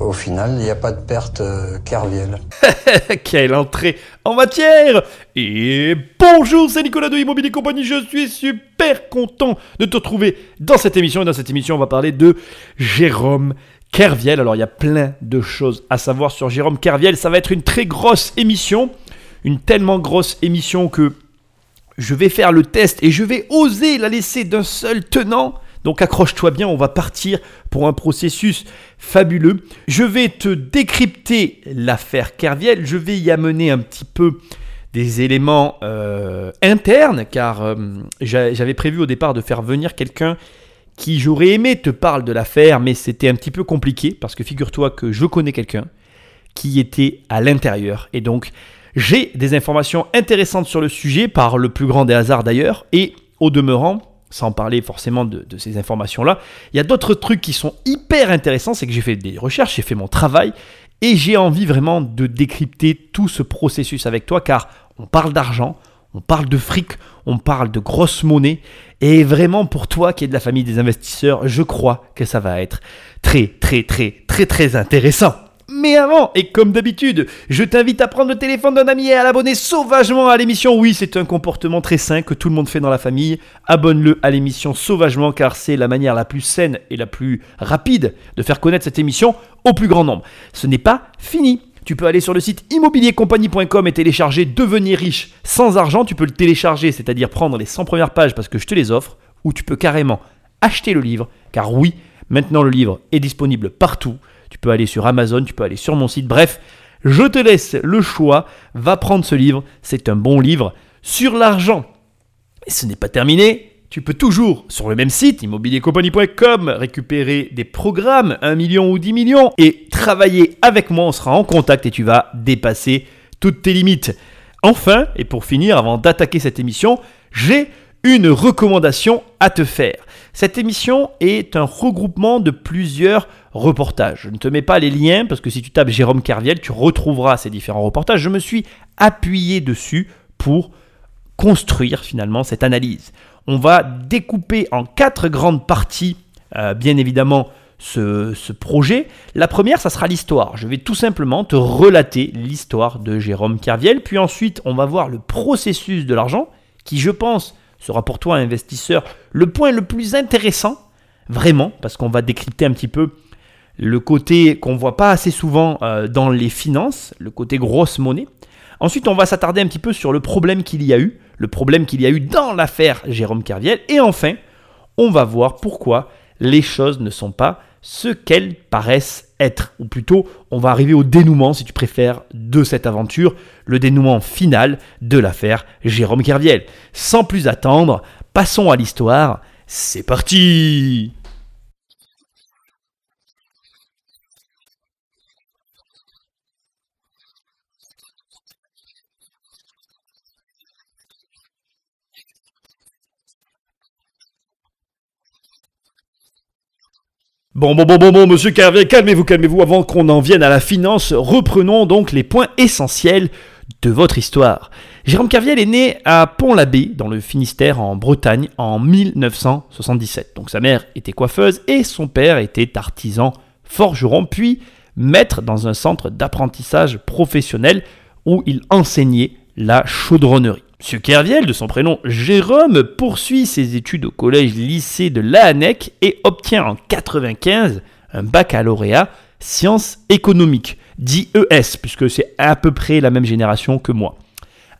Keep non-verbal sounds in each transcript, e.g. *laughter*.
Au final, il n'y a pas de perte euh, Kerviel. *laughs* Quelle entrée en matière Et bonjour, c'est Nicolas de Immobilier Compagnie, je suis super content de te retrouver dans cette émission. Et dans cette émission, on va parler de Jérôme Kerviel. Alors, il y a plein de choses à savoir sur Jérôme Kerviel. Ça va être une très grosse émission, une tellement grosse émission que je vais faire le test et je vais oser la laisser d'un seul tenant. Donc accroche-toi bien, on va partir pour un processus fabuleux. Je vais te décrypter l'affaire Kerviel, je vais y amener un petit peu des éléments euh, internes, car euh, j'avais prévu au départ de faire venir quelqu'un qui j'aurais aimé te parler de l'affaire, mais c'était un petit peu compliqué, parce que figure-toi que je connais quelqu'un qui était à l'intérieur. Et donc j'ai des informations intéressantes sur le sujet, par le plus grand des hasards d'ailleurs, et au demeurant, sans parler forcément de, ces informations-là. Il y a d'autres trucs qui sont hyper intéressants, c'est que j'ai fait des recherches, j'ai fait mon travail, et j'ai envie vraiment de décrypter tout ce processus avec toi, car on parle d'argent, on parle de fric, on parle de grosse monnaie, et vraiment pour toi qui es de la famille des investisseurs, je crois que ça va être très très très très très intéressant. Mais avant, et comme d'habitude, je t'invite à prendre le téléphone d'un ami et à l'abonner sauvagement à l'émission. Oui, c'est un comportement très sain que tout le monde fait dans la famille. Abonne-le à l'émission sauvagement car c'est la manière la plus saine et la plus rapide de faire connaître cette émission au plus grand nombre. Ce n'est pas fini. Tu peux aller sur le site immobiliercompagnie.com et télécharger Devenir riche sans argent. Tu peux le télécharger, c'est-à-dire prendre les 100 premières pages parce que je te les offre, ou tu peux carrément acheter le livre, car oui, maintenant le livre est disponible partout. Tu peux aller sur Amazon, tu peux aller sur mon site. Bref, je te laisse le choix. Va prendre ce livre. C'est un bon livre sur l'argent. Et ce n'est pas terminé. Tu peux toujours, sur le même site, immobiliercompagnie.com, récupérer des programmes, 1 million ou 10 millions, et travailler avec moi, on sera en contact et tu vas dépasser toutes tes limites. Enfin, et pour finir, avant d'attaquer cette émission, j'ai une recommandation à te faire. Cette émission est un regroupement de plusieurs Je ne te mets pas les liens parce que si tu tapes Jérôme Carviel, tu retrouveras ces différents reportages. Je me suis appuyé dessus pour construire finalement cette analyse. On va découper en quatre grandes parties, euh, bien évidemment, ce, ce, projet. La première, ça sera l'histoire. Je vais tout simplement te relater l'histoire de Jérôme Carviel. Puis ensuite, on va voir le processus de l'argent, qui, je pense, sera pour toi, investisseur, le point le plus intéressant, vraiment, parce qu'on va décrypter un petit peu le côté qu'on voit pas assez souvent euh, dans les finances, le côté grosse monnaie. Ensuite, on va s'attarder un petit peu sur le problème qu'il y a eu, le problème qu'il y a eu dans l'affaire Jérôme Carviel. Et enfin, on va voir pourquoi les choses ne sont pas ce qu'elles paraissent être. Ou plutôt, on va arriver au dénouement, si tu préfères, de cette aventure, le dénouement final de l'affaire Jérôme Kerviel. Sans plus attendre, passons à l'histoire. C'est parti Bon, bon, bon, bon, bon, monsieur Carvier, calmez-vous, calmez-vous. Avant qu'on en vienne à la finance, reprenons donc les points essentiels de votre histoire. Jérôme Carviel est né à Pont-l'Abbé, dans le Finistère, en Bretagne, en 1977. Donc sa mère était coiffeuse et son père était artisan forgeron, puis maître dans un centre d'apprentissage professionnel où il enseignait la chaudronnerie. M. Kerviel, de son prénom Jérôme, poursuit ses études au collège-lycée de Lahanec et obtient en 1995 un baccalauréat sciences économiques, dit ES, puisque c'est à peu près la même génération que moi.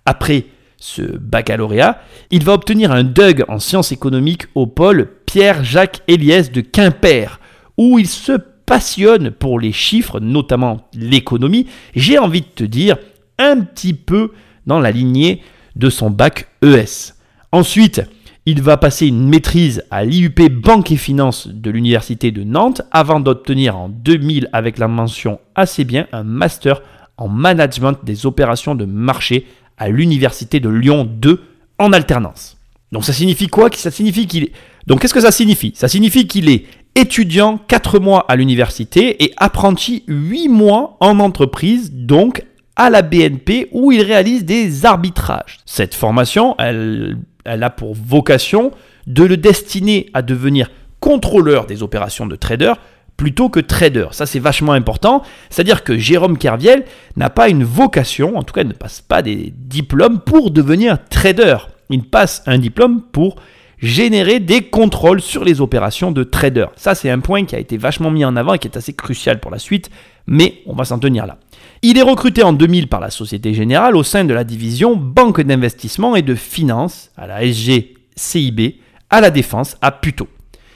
Après ce baccalauréat, il va obtenir un DUG en sciences économiques au pôle Pierre-Jacques Eliès de Quimper, où il se passionne pour les chiffres, notamment l'économie. J'ai envie de te dire un petit peu dans la lignée de son bac ES. Ensuite, il va passer une maîtrise à l'IUP Banque et Finance de l'Université de Nantes avant d'obtenir en 2000 avec la mention assez bien un master en management des opérations de marché à l'Université de Lyon 2 en alternance. Donc ça signifie quoi? Ça signifie. Donc qu'est-ce que ça signifie? Ça signifie qu'il est étudiant 4 mois à l'université et apprenti 8 mois en entreprise, donc à la BNP où il réalise des arbitrages. Cette formation, elle, elle a pour vocation de le destiner à devenir contrôleur des opérations de trader, plutôt que trader. Ça, c'est vachement important. C'est-à-dire que Jérôme Kerviel n'a pas une vocation, en tout cas, il ne passe pas des diplômes pour devenir trader. Il passe un diplôme pour générer des contrôles sur les opérations de trader. Ça, c'est un point qui a été vachement mis en avant et qui est assez crucial pour la suite, mais on va s'en tenir là. Il est recruté en 2000 par la Société Générale au sein de la division Banque d'investissement et de finance à la SG CIB à la Défense à Puteaux.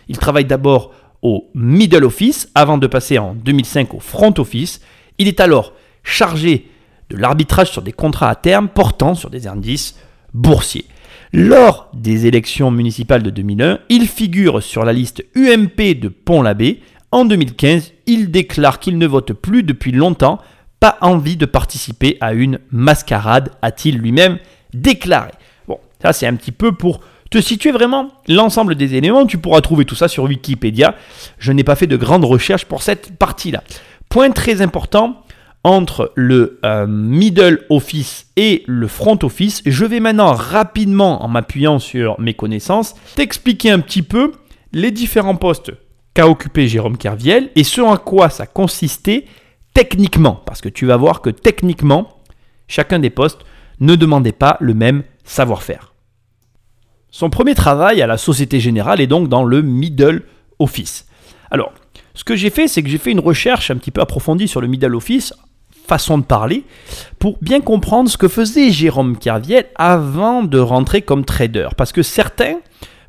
Il travaille d'abord au middle office avant de passer en 2005 au front office. Il est alors chargé de l'arbitrage sur des contrats à terme portant sur des indices boursiers. Lors des élections municipales de 2001, il figure sur la liste UMP de Pont-l'Abbé. En 2015, il déclare qu'il ne vote plus depuis longtemps, pas envie de participer à une mascarade, a-t-il lui-même déclaré. Bon, ça c'est un petit peu pour te situer vraiment l'ensemble des éléments. Tu pourras trouver tout ça sur Wikipédia. Je n'ai pas fait de grandes recherches pour cette partie-là. Point très important, entre le euh, middle office et le front office. Je vais maintenant rapidement, en m'appuyant sur mes connaissances, t'expliquer un petit peu les différents postes qu'a occupé Jérôme Kerviel et ce en quoi ça consistait techniquement. Parce que tu vas voir que techniquement, chacun des postes ne demandait pas le même savoir-faire. Son premier travail à la Société Générale est donc dans le middle office. Alors, ce que j'ai fait, c'est que j'ai fait une recherche un petit peu approfondie sur le middle office façon de parler pour bien comprendre ce que faisait Jérôme Kerviel avant de rentrer comme trader. Parce que certains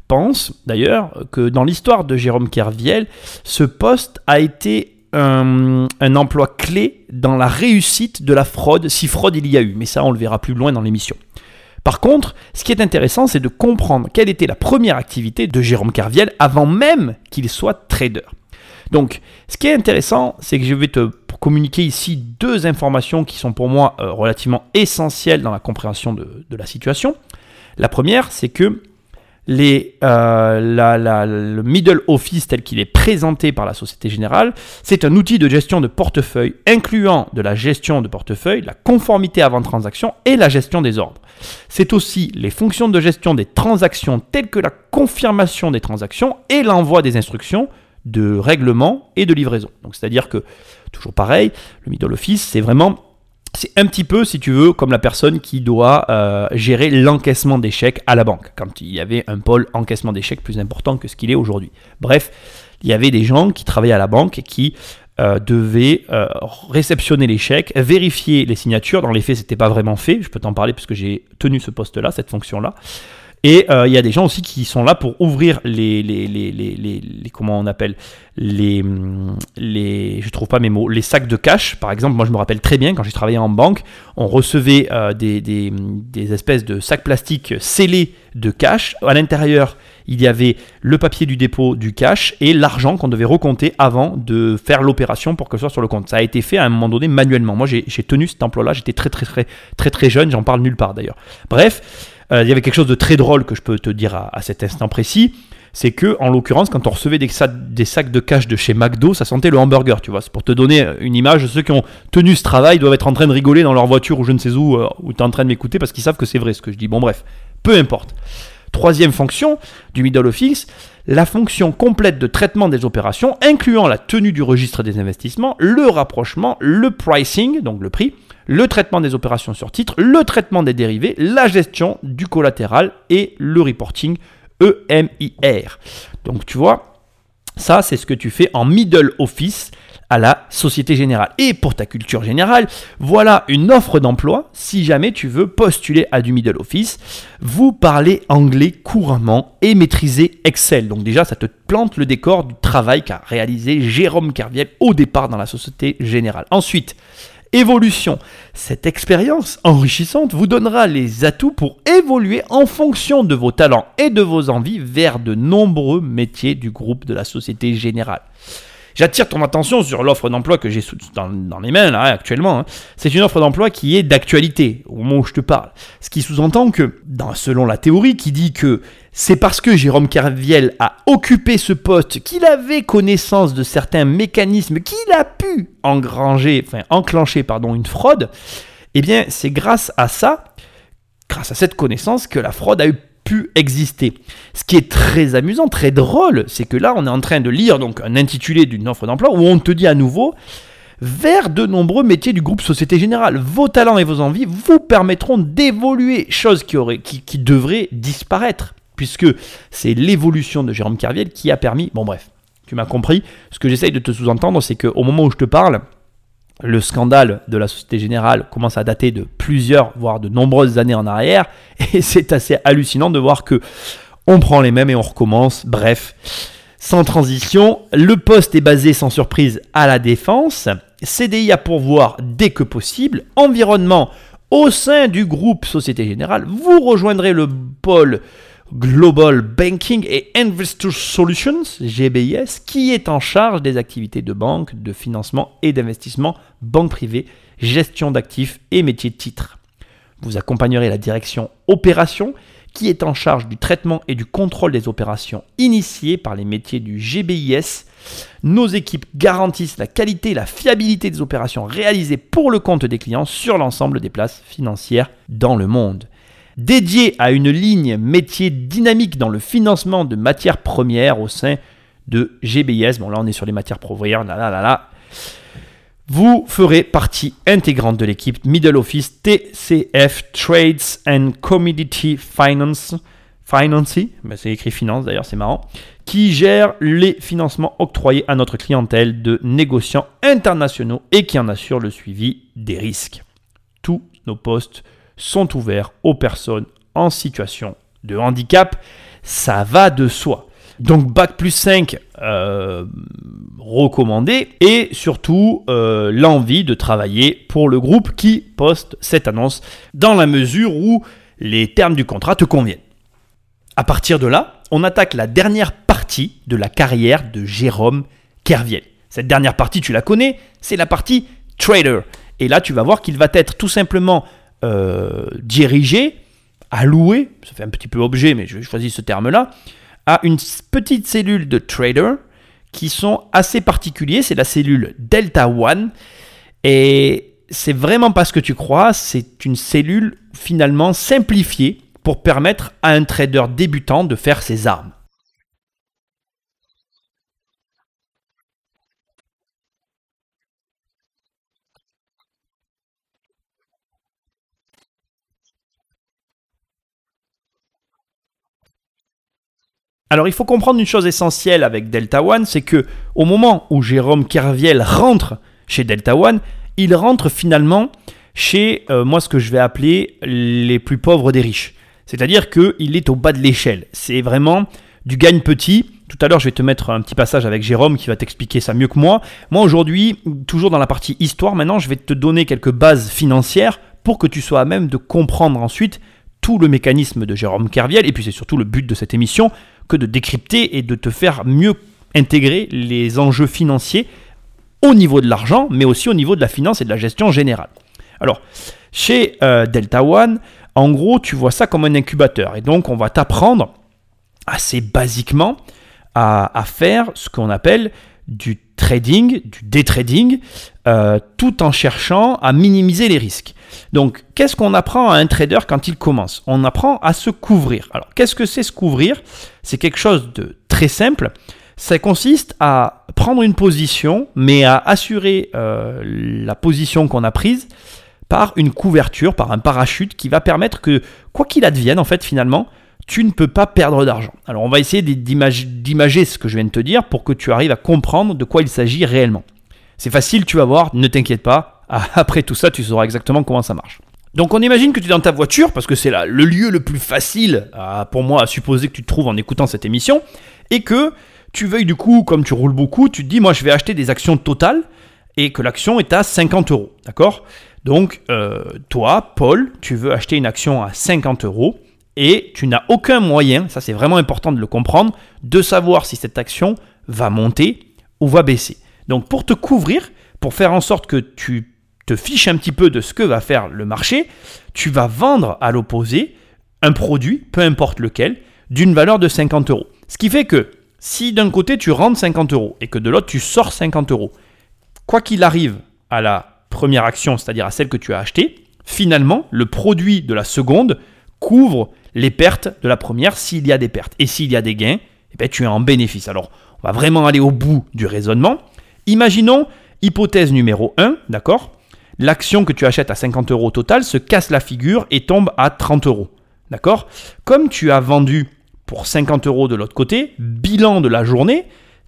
pensent d'ailleurs que dans l'histoire de Jérôme Kerviel, ce poste a été un, emploi clé dans la réussite de la fraude, si fraude il y a eu. Mais ça, on le verra plus loin dans l'émission. Par contre, ce qui est intéressant, c'est de comprendre quelle était la première activité de Jérôme Kerviel avant même qu'il soit trader. Donc, ce qui est intéressant, c'est que je vais te communiquer ici deux informations qui sont pour moi euh, relativement essentielles dans la compréhension de, la situation. La première, c'est que euh, le middle office tel qu'il est présenté par la Société Générale, c'est un outil de gestion de portefeuille incluant de la gestion de portefeuille, la conformité avant transaction et la gestion des ordres. C'est aussi les fonctions de gestion des transactions telles que la confirmation des transactions et l'envoi des instructions de règlement et de livraison. Donc c'est-à-dire que, toujours pareil, le middle office, c'est vraiment c'est un petit peu, si tu veux, comme la personne qui doit euh, gérer l'encaissement des chèques à la banque, quand il y avait un pôle encaissement des chèques plus important que ce qu'il est aujourd'hui. Bref, il y avait des gens qui travaillaient à la banque et qui euh, devaient euh, réceptionner les chèques, vérifier les signatures. Dans les faits, c'était pas vraiment fait. Je peux t'en parler puisque j'ai tenu ce poste-là, cette fonction-là. Et euh, il y a des gens aussi qui sont là pour ouvrir les, les, les, les comment on appelle les, les, je trouve pas mes mots, les sacs de cash. Par exemple, moi je me rappelle très bien quand j'ai travaillé en banque, on recevait euh, des, des, des, espèces de sacs plastiques scellés de cash. À l'intérieur, il y avait le papier du dépôt du cash et l'argent qu'on devait recompter avant de faire l'opération pour que ce soit sur le compte. Ça a été fait à un moment donné manuellement. Moi j'ai tenu cet emploi-là, j'étais très très très très très jeune, j'en parle nulle part d'ailleurs. Bref. Euh, il y avait quelque chose de très drôle que je peux te dire à, cet instant précis. C'est que, en l'occurrence, quand on recevait des, sacs de cash de chez McDo, ça sentait le hamburger, tu vois. C'est pour te donner une image. Ceux qui ont tenu ce travail doivent être en train de rigoler dans leur voiture ou je ne sais où, euh, où tu es en train de m'écouter parce qu'ils savent que c'est vrai ce que je dis. Bon, bref, peu importe. Troisième fonction du middle office, la fonction complète de traitement des opérations, incluant la tenue du registre des investissements, le rapprochement, le pricing, donc le prix, le traitement des opérations sur titre, le traitement des dérivés, la gestion du collatéral et le reporting EMIR. Donc tu vois, ça c'est ce que tu fais en middle office à la Société Générale. Et pour ta culture générale, voilà une offre d'emploi si jamais tu veux postuler à du middle office. Vous parlez anglais couramment et maîtrisez Excel. Donc déjà, ça te plante le décor du travail qu'a réalisé Jérôme Kerviel au départ dans la Société Générale. Ensuite, évolution. Cette expérience enrichissante vous donnera les atouts pour évoluer en fonction de vos talents et de vos envies vers de nombreux métiers du groupe de la Société Générale. J'attire ton attention sur l'offre d'emploi que j'ai dans, les mains actuellement. Hein. C'est une offre d'emploi qui est d'actualité au moment où je te parle. Ce qui sous-entend que, dans, selon la théorie qui dit que c'est parce que Jérôme Kerviel a occupé ce poste qu'il avait connaissance de certains mécanismes qu'il a pu engranger, enfin enclencher pardon, une fraude. Eh bien, c'est grâce à ça, grâce à cette connaissance, que la fraude a eu pu exister. Ce qui est très amusant, très drôle, c'est que là, on est en train de lire donc un intitulé d'une offre d'emploi où on te dit à nouveau vers de nombreux métiers du groupe Société Générale. Vos talents et vos envies vous permettront d'évoluer, chose qui, aurait, qui, qui devrait disparaître, puisque c'est l'évolution de Jérôme Carviel qui a permis. Bon, bref, tu m'as compris. Ce que j'essaye de te sous-entendre, c'est qu'au moment où je te parle, le scandale de la Société Générale commence à dater de plusieurs, voire de nombreuses années en arrière, *laughs* et c'est assez hallucinant de voir que on prend les mêmes et on recommence. Bref, sans transition, le poste est basé sans surprise à la défense. CDI à pourvoir dès que possible. Environnement au sein du groupe Société Générale. Vous rejoindrez le pôle Global Banking et Investor Solutions, GBIS, qui est en charge des activités de banque, de financement et d'investissement, banque privée, gestion d'actifs et métier de titre. Vous accompagnerez la direction opération qui est en charge du traitement et du contrôle des opérations initiées par les métiers du GBIS. Nos équipes garantissent la qualité et la fiabilité des opérations réalisées pour le compte des clients sur l'ensemble des places financières dans le monde. Dédié à une ligne métier dynamique dans le financement de matières premières au sein de GBIS. Bon là on est sur les matières premières, là là là là. Vous ferez partie intégrante de l'équipe Middle Office TCF Trades and Commodity Finance. Finance, ben, c'est écrit finance d'ailleurs, c'est marrant, qui gère les financements octroyés à notre clientèle de négociants internationaux et qui en assure le suivi des risques. Tous nos postes sont ouverts aux personnes en situation de handicap. Ça va de soi. Donc Bac plus 5 euh, recommandé et surtout euh, l'envie de travailler pour le groupe qui poste cette annonce dans la mesure où les termes du contrat te conviennent. À partir de là, on attaque la dernière partie de la carrière de Jérôme Kerviel. Cette dernière partie, tu la connais, c'est la partie trader. Et là, tu vas voir qu'il va être tout simplement euh, dirigé, alloué, ça fait un petit peu objet, mais je choisis ce terme-là, à une petite cellule de traders qui sont assez particuliers. C'est la cellule Delta One. Et c'est vraiment pas ce que tu crois. C'est une cellule finalement simplifiée pour permettre à un trader débutant de faire ses armes. Alors il faut comprendre une chose essentielle avec Delta One, c'est que au moment où Jérôme Kerviel rentre chez Delta One, il rentre finalement chez euh, moi ce que je vais appeler les plus pauvres des riches. C'est-à-dire qu'il est au bas de l'échelle. C'est vraiment du gagne petit. Tout à l'heure, je vais te mettre un petit passage avec Jérôme qui va t'expliquer ça mieux que moi. Moi, aujourd'hui, toujours dans la partie histoire, maintenant, je vais te donner quelques bases financières pour que tu sois à même de comprendre ensuite le mécanisme de Jérôme Kerviel. Et puis, c'est surtout le but de cette émission, que de décrypter et de te faire mieux intégrer les enjeux financiers au niveau de l'argent, mais aussi au niveau de la finance et de la gestion générale. Alors, chez euh, Delta One, en gros, tu vois ça comme un incubateur. Et donc, on va t'apprendre assez basiquement à, faire ce qu'on appelle du trading, du day trading, euh, tout en cherchant à minimiser les risques. Donc, qu'est-ce qu'on apprend à un trader quand il commence? On apprend à se couvrir. Alors, qu'est-ce que c'est se couvrir? C'est quelque chose de très simple. Ça consiste à prendre une position, mais à assurer euh, la position qu'on a prise par une couverture, par un parachute qui va permettre que, quoi qu'il advienne, en fait, finalement, tu ne peux pas perdre d'argent. Alors, on va essayer d'imager ce que je viens de te dire pour que tu arrives à comprendre de quoi il s'agit réellement. C'est facile, tu vas voir, ne t'inquiète pas, après tout ça, tu sauras exactement comment ça marche. Donc on imagine que tu es dans ta voiture, parce que c'est là le lieu le plus facile pour moi à supposer que tu te trouves en écoutant cette émission, et que tu veuilles du coup, comme tu roules beaucoup, tu te dis moi je vais acheter des actions totales, et que l'action est à 50 euros, d'accord? Donc euh, toi, Paul, tu veux acheter une action à 50 euros, et tu n'as aucun moyen, ça c'est vraiment important de le comprendre, de savoir si cette action va monter ou va baisser. Donc pour te couvrir, pour faire en sorte que tu te fiches un petit peu de ce que va faire le marché, tu vas vendre à l'opposé un produit, peu importe lequel, d'une valeur de 50 euros. Ce qui fait que si d'un côté tu rentres 50 euros et que de l'autre tu sors 50 euros, quoi qu'il arrive à la première action, c'est-à-dire à celle que tu as achetée, finalement le produit de la seconde couvre les pertes de la première s'il y a des pertes. Et s'il y a des gains, eh ben, tu es en bénéfice. Alors, on va vraiment aller au bout du raisonnement. Imaginons, hypothèse numéro 1, d'accord? L'action que tu achètes à 50 euros au total se casse la figure et tombe à 30 euros. D'accord? Comme tu as vendu pour 50 euros de l'autre côté, bilan de la journée,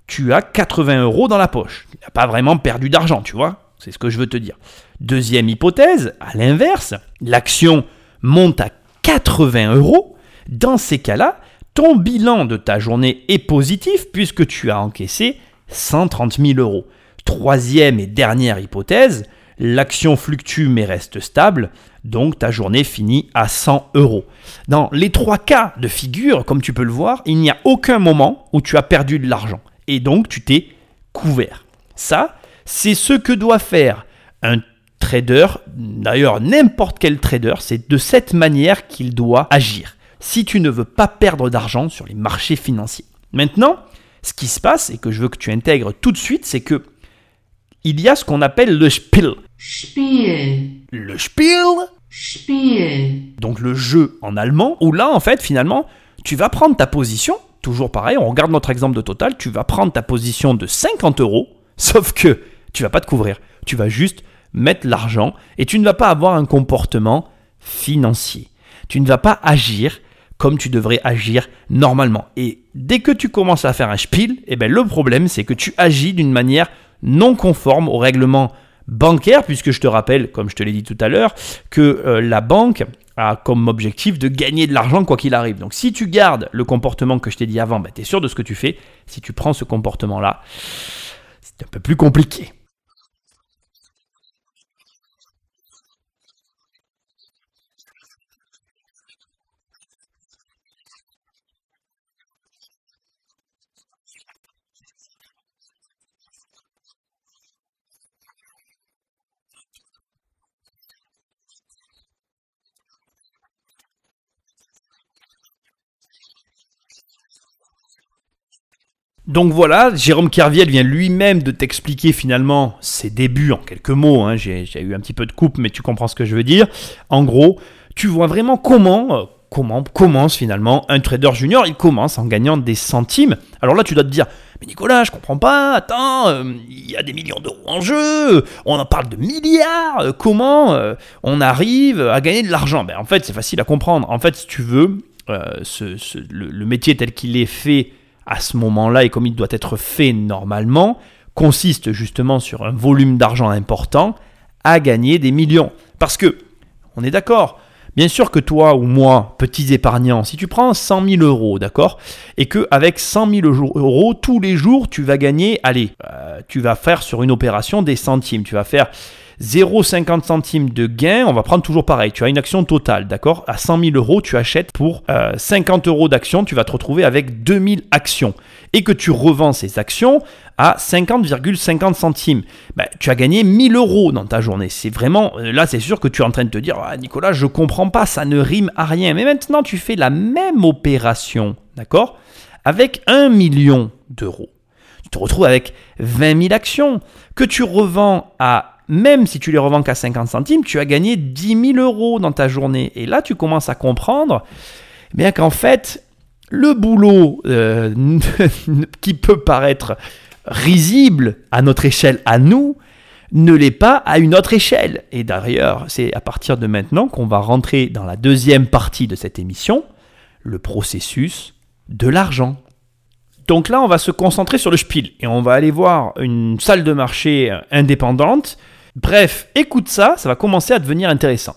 tu as 80 euros dans la poche. Tu n'as pas vraiment perdu d'argent, tu vois? C'est ce que je veux te dire. Deuxième hypothèse, à l'inverse, l'action monte à 80 euros. Dans ces cas-là, ton bilan de ta journée est positif puisque tu as encaissé 130 000 euros. Troisième et dernière hypothèse, l'action fluctue mais reste stable, donc ta journée finit à 100 euros. Dans les trois cas de figure, comme tu peux le voir, il n'y a aucun moment où tu as perdu de l'argent. Et donc tu t'es couvert. Ça, c'est ce que doit faire un trader, d'ailleurs n'importe quel trader, c'est de cette manière qu'il doit agir. Si tu ne veux pas perdre d'argent sur les marchés financiers. Maintenant, ce qui se passe et que je veux que tu intègres tout de suite, c'est que il y a ce qu'on appelle le Spiel. Spiel. Le Spiel, Spiel. donc le jeu en allemand, où là, en fait, finalement, tu vas prendre ta position, toujours pareil, on regarde notre exemple de total, tu vas prendre ta position de 50 euros, sauf que tu vas pas te couvrir, tu vas juste mettre l'argent et tu ne vas pas avoir un comportement financier. Tu ne vas pas agir comme tu devrais agir normalement. Et dès que tu commences à faire un spiel, eh ben le problème c'est que tu agis d'une manière non conforme au règlement bancaire, puisque je te rappelle, comme je te l'ai dit tout à l'heure, que euh, la banque a comme objectif de gagner de l'argent quoi qu'il arrive. Donc si tu gardes le comportement que je t'ai dit avant, tu es sûr de ce que tu fais. Si tu prends ce comportement-là, c'est un peu plus compliqué. Donc voilà, Jérôme Kerviel vient lui-même de t'expliquer finalement ses débuts en quelques mots. hein. J'ai eu un petit peu de coupe, mais tu comprends ce que je veux dire. En gros, tu vois vraiment comment, euh, comment commence finalement un trader junior. Il commence en gagnant des centimes. Alors là, tu dois te dire, mais Nicolas, je comprends pas. Attends, euh, il y a des millions d'euros en jeu. On en parle de milliards. euh, comment on arrive à gagner de l'argent? Ben en fait, c'est facile à comprendre. En fait, si tu veux, le métier tel qu'il est fait à ce moment-là et comme il doit être fait normalement, consiste justement sur un volume d'argent important à gagner des millions. Parce que, on est d'accord, bien sûr que toi ou moi, petits épargnants, si tu prends 100 000 euros, d'accord, et que avec 100 000 euros, tous les jours, tu vas gagner, allez, euh, tu vas faire sur une opération des centimes, tu vas faire 0,50 centimes de gain, on va prendre toujours pareil. Tu as une action totale, d'accord? À 100 000 euros, tu achètes pour euh, 50 euros d'action, tu vas te retrouver avec 2000 actions. Et que tu revends ces actions à 50,50 centimes. Ben, tu as gagné 1000 euros dans ta journée. C'est vraiment, euh, là c'est sûr que tu es en train de te dire, ah, Nicolas, je comprends pas, ça ne rime à rien. Mais maintenant, tu fais la même opération, d'accord? Avec 1 million d'euros tu te retrouves avec 20 000 actions que tu revends à, même si tu les revends qu'à 50 centimes, tu as gagné 10 000 euros dans ta journée. Et là, tu commences à comprendre eh bien qu'en fait, le boulot euh, *laughs* qui peut paraître risible à notre échelle, à nous, ne l'est pas à une autre échelle. Et d'ailleurs, c'est à partir de maintenant qu'on va rentrer dans la deuxième partie de cette émission, le processus de l'argent. Donc là, on va se concentrer sur le spiel et on va aller voir une salle de marché indépendante. Bref, écoute ça, ça va commencer à devenir intéressant.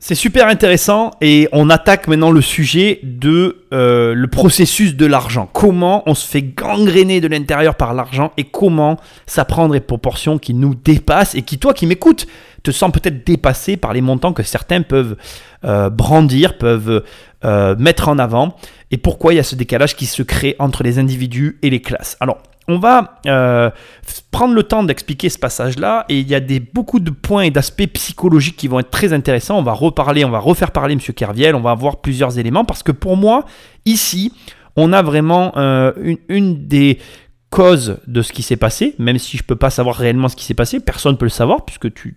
C'est super intéressant et on attaque maintenant le sujet de euh, le processus de l'argent. Comment on se fait gangréner de l'intérieur par l'argent et comment ça prend des proportions qui nous dépassent et qui, toi qui m'écoutes, te sens peut-être dépassé par les montants que certains peuvent euh, brandir, peuvent euh, mettre en avant et pourquoi il y a ce décalage qui se crée entre les individus et les classes? Alors, on va euh, prendre le temps d'expliquer ce passage-là et il y a beaucoup de points et d'aspects psychologiques qui vont être très intéressants. On va reparler, on va refaire parler M. Kerviel, on va avoir plusieurs éléments parce que pour moi, ici, on a vraiment euh, une, des causes de ce qui s'est passé, même si je ne peux pas savoir réellement ce qui s'est passé, personne ne peut le savoir, puisque tu,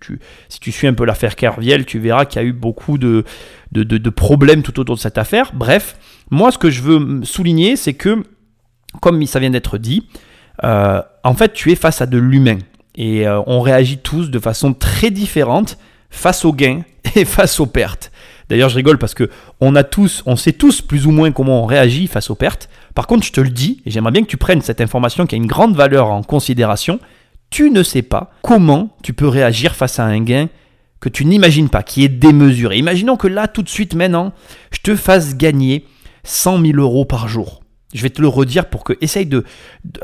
si tu suis un peu l'affaire Kerviel, tu verras qu'il y a eu beaucoup de problèmes tout autour de cette affaire. Bref, moi ce que je veux souligner, c'est que, comme ça vient d'être dit, euh, en fait, tu es face à de l'humain. Et euh, on réagit tous de façon très différente face aux gains *laughs* et face aux pertes. D'ailleurs, je rigole parce que on a tous, on sait tous plus ou moins comment on réagit face aux pertes. Par contre, je te le dis, et j'aimerais bien que tu prennes cette information qui a une grande valeur en considération. Tu ne sais pas comment tu peux réagir face à un gain que tu n'imagines pas, qui est démesuré. Imaginons que là, tout de suite, maintenant, je te fasse gagner 100 000 euros par jour. Je vais te le redire pour que essaye de,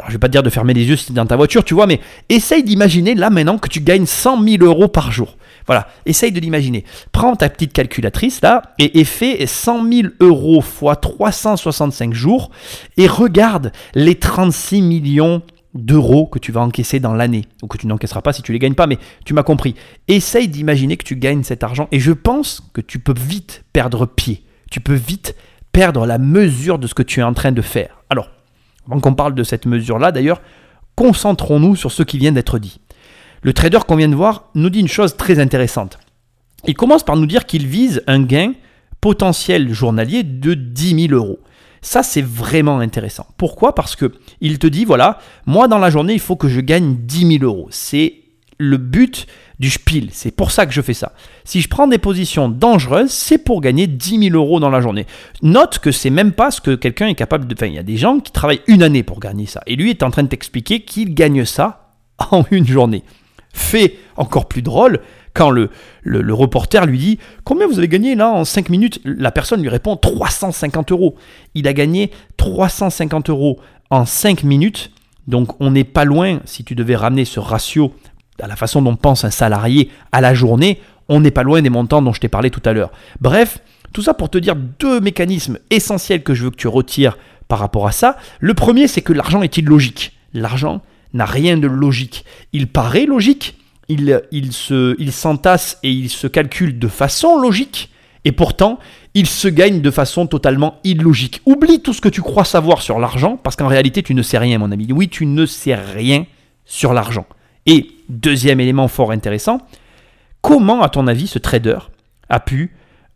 je vais pas te dire de fermer les yeux si tu es dans ta voiture, tu vois, mais essaye d'imaginer là maintenant que tu gagnes 100 000 euros par jour. Voilà, essaye de l'imaginer. Prends ta petite calculatrice là et, et fais 100 000 euros fois 365 jours et regarde les 36 millions d'euros que tu vas encaisser dans l'année, ou que tu n'encaisseras pas si tu les gagnes pas, mais tu m'as compris. Essaye d'imaginer que tu gagnes cet argent et je pense que tu peux vite perdre pied. Tu peux vite perdre la mesure de ce que tu es en train de faire. Alors, avant qu'on parle de cette mesure-là, d'ailleurs, concentrons-nous sur ce qui vient d'être dit. Le trader qu'on vient de voir nous dit une chose très intéressante. Il commence par nous dire qu'il vise un gain potentiel journalier de 10 000 euros. Ça, c'est vraiment intéressant. Pourquoi? Parce que il te dit, voilà, moi dans la journée, il faut que je gagne 10 000 euros. C'est le but du spiel. C'est pour ça que je fais ça. Si je prends des positions dangereuses, c'est pour gagner 10 000 euros dans la journée. Note que c'est même pas ce que quelqu'un est capable de. Enfin, il y a des gens qui travaillent une année pour gagner ça. Et lui est en train de t'expliquer qu'il gagne ça *laughs* en une journée. Fait encore plus drôle, quand le, le, reporter lui dit Combien vous avez gagné là en 5 minutes? La personne lui répond 350 euros. Il a gagné 350 euros en 5 minutes. Donc on n'est pas loin, si tu devais ramener ce ratio à la façon dont pense un salarié à la journée, on n'est pas loin des montants dont je t'ai parlé tout à l'heure. Bref, tout ça pour te dire deux mécanismes essentiels que je veux que tu retires par rapport à ça. Le premier, c'est que l'argent est illogique. L'argent n'a rien de logique. Il paraît logique, il, il, se, il s'entasse et il se calcule de façon logique, et pourtant, il se gagne de façon totalement illogique. Oublie tout ce que tu crois savoir sur l'argent, parce qu'en réalité, tu ne sais rien, mon ami. Oui, tu ne sais rien sur l'argent. Et deuxième élément fort intéressant, comment, à ton avis, ce trader a pu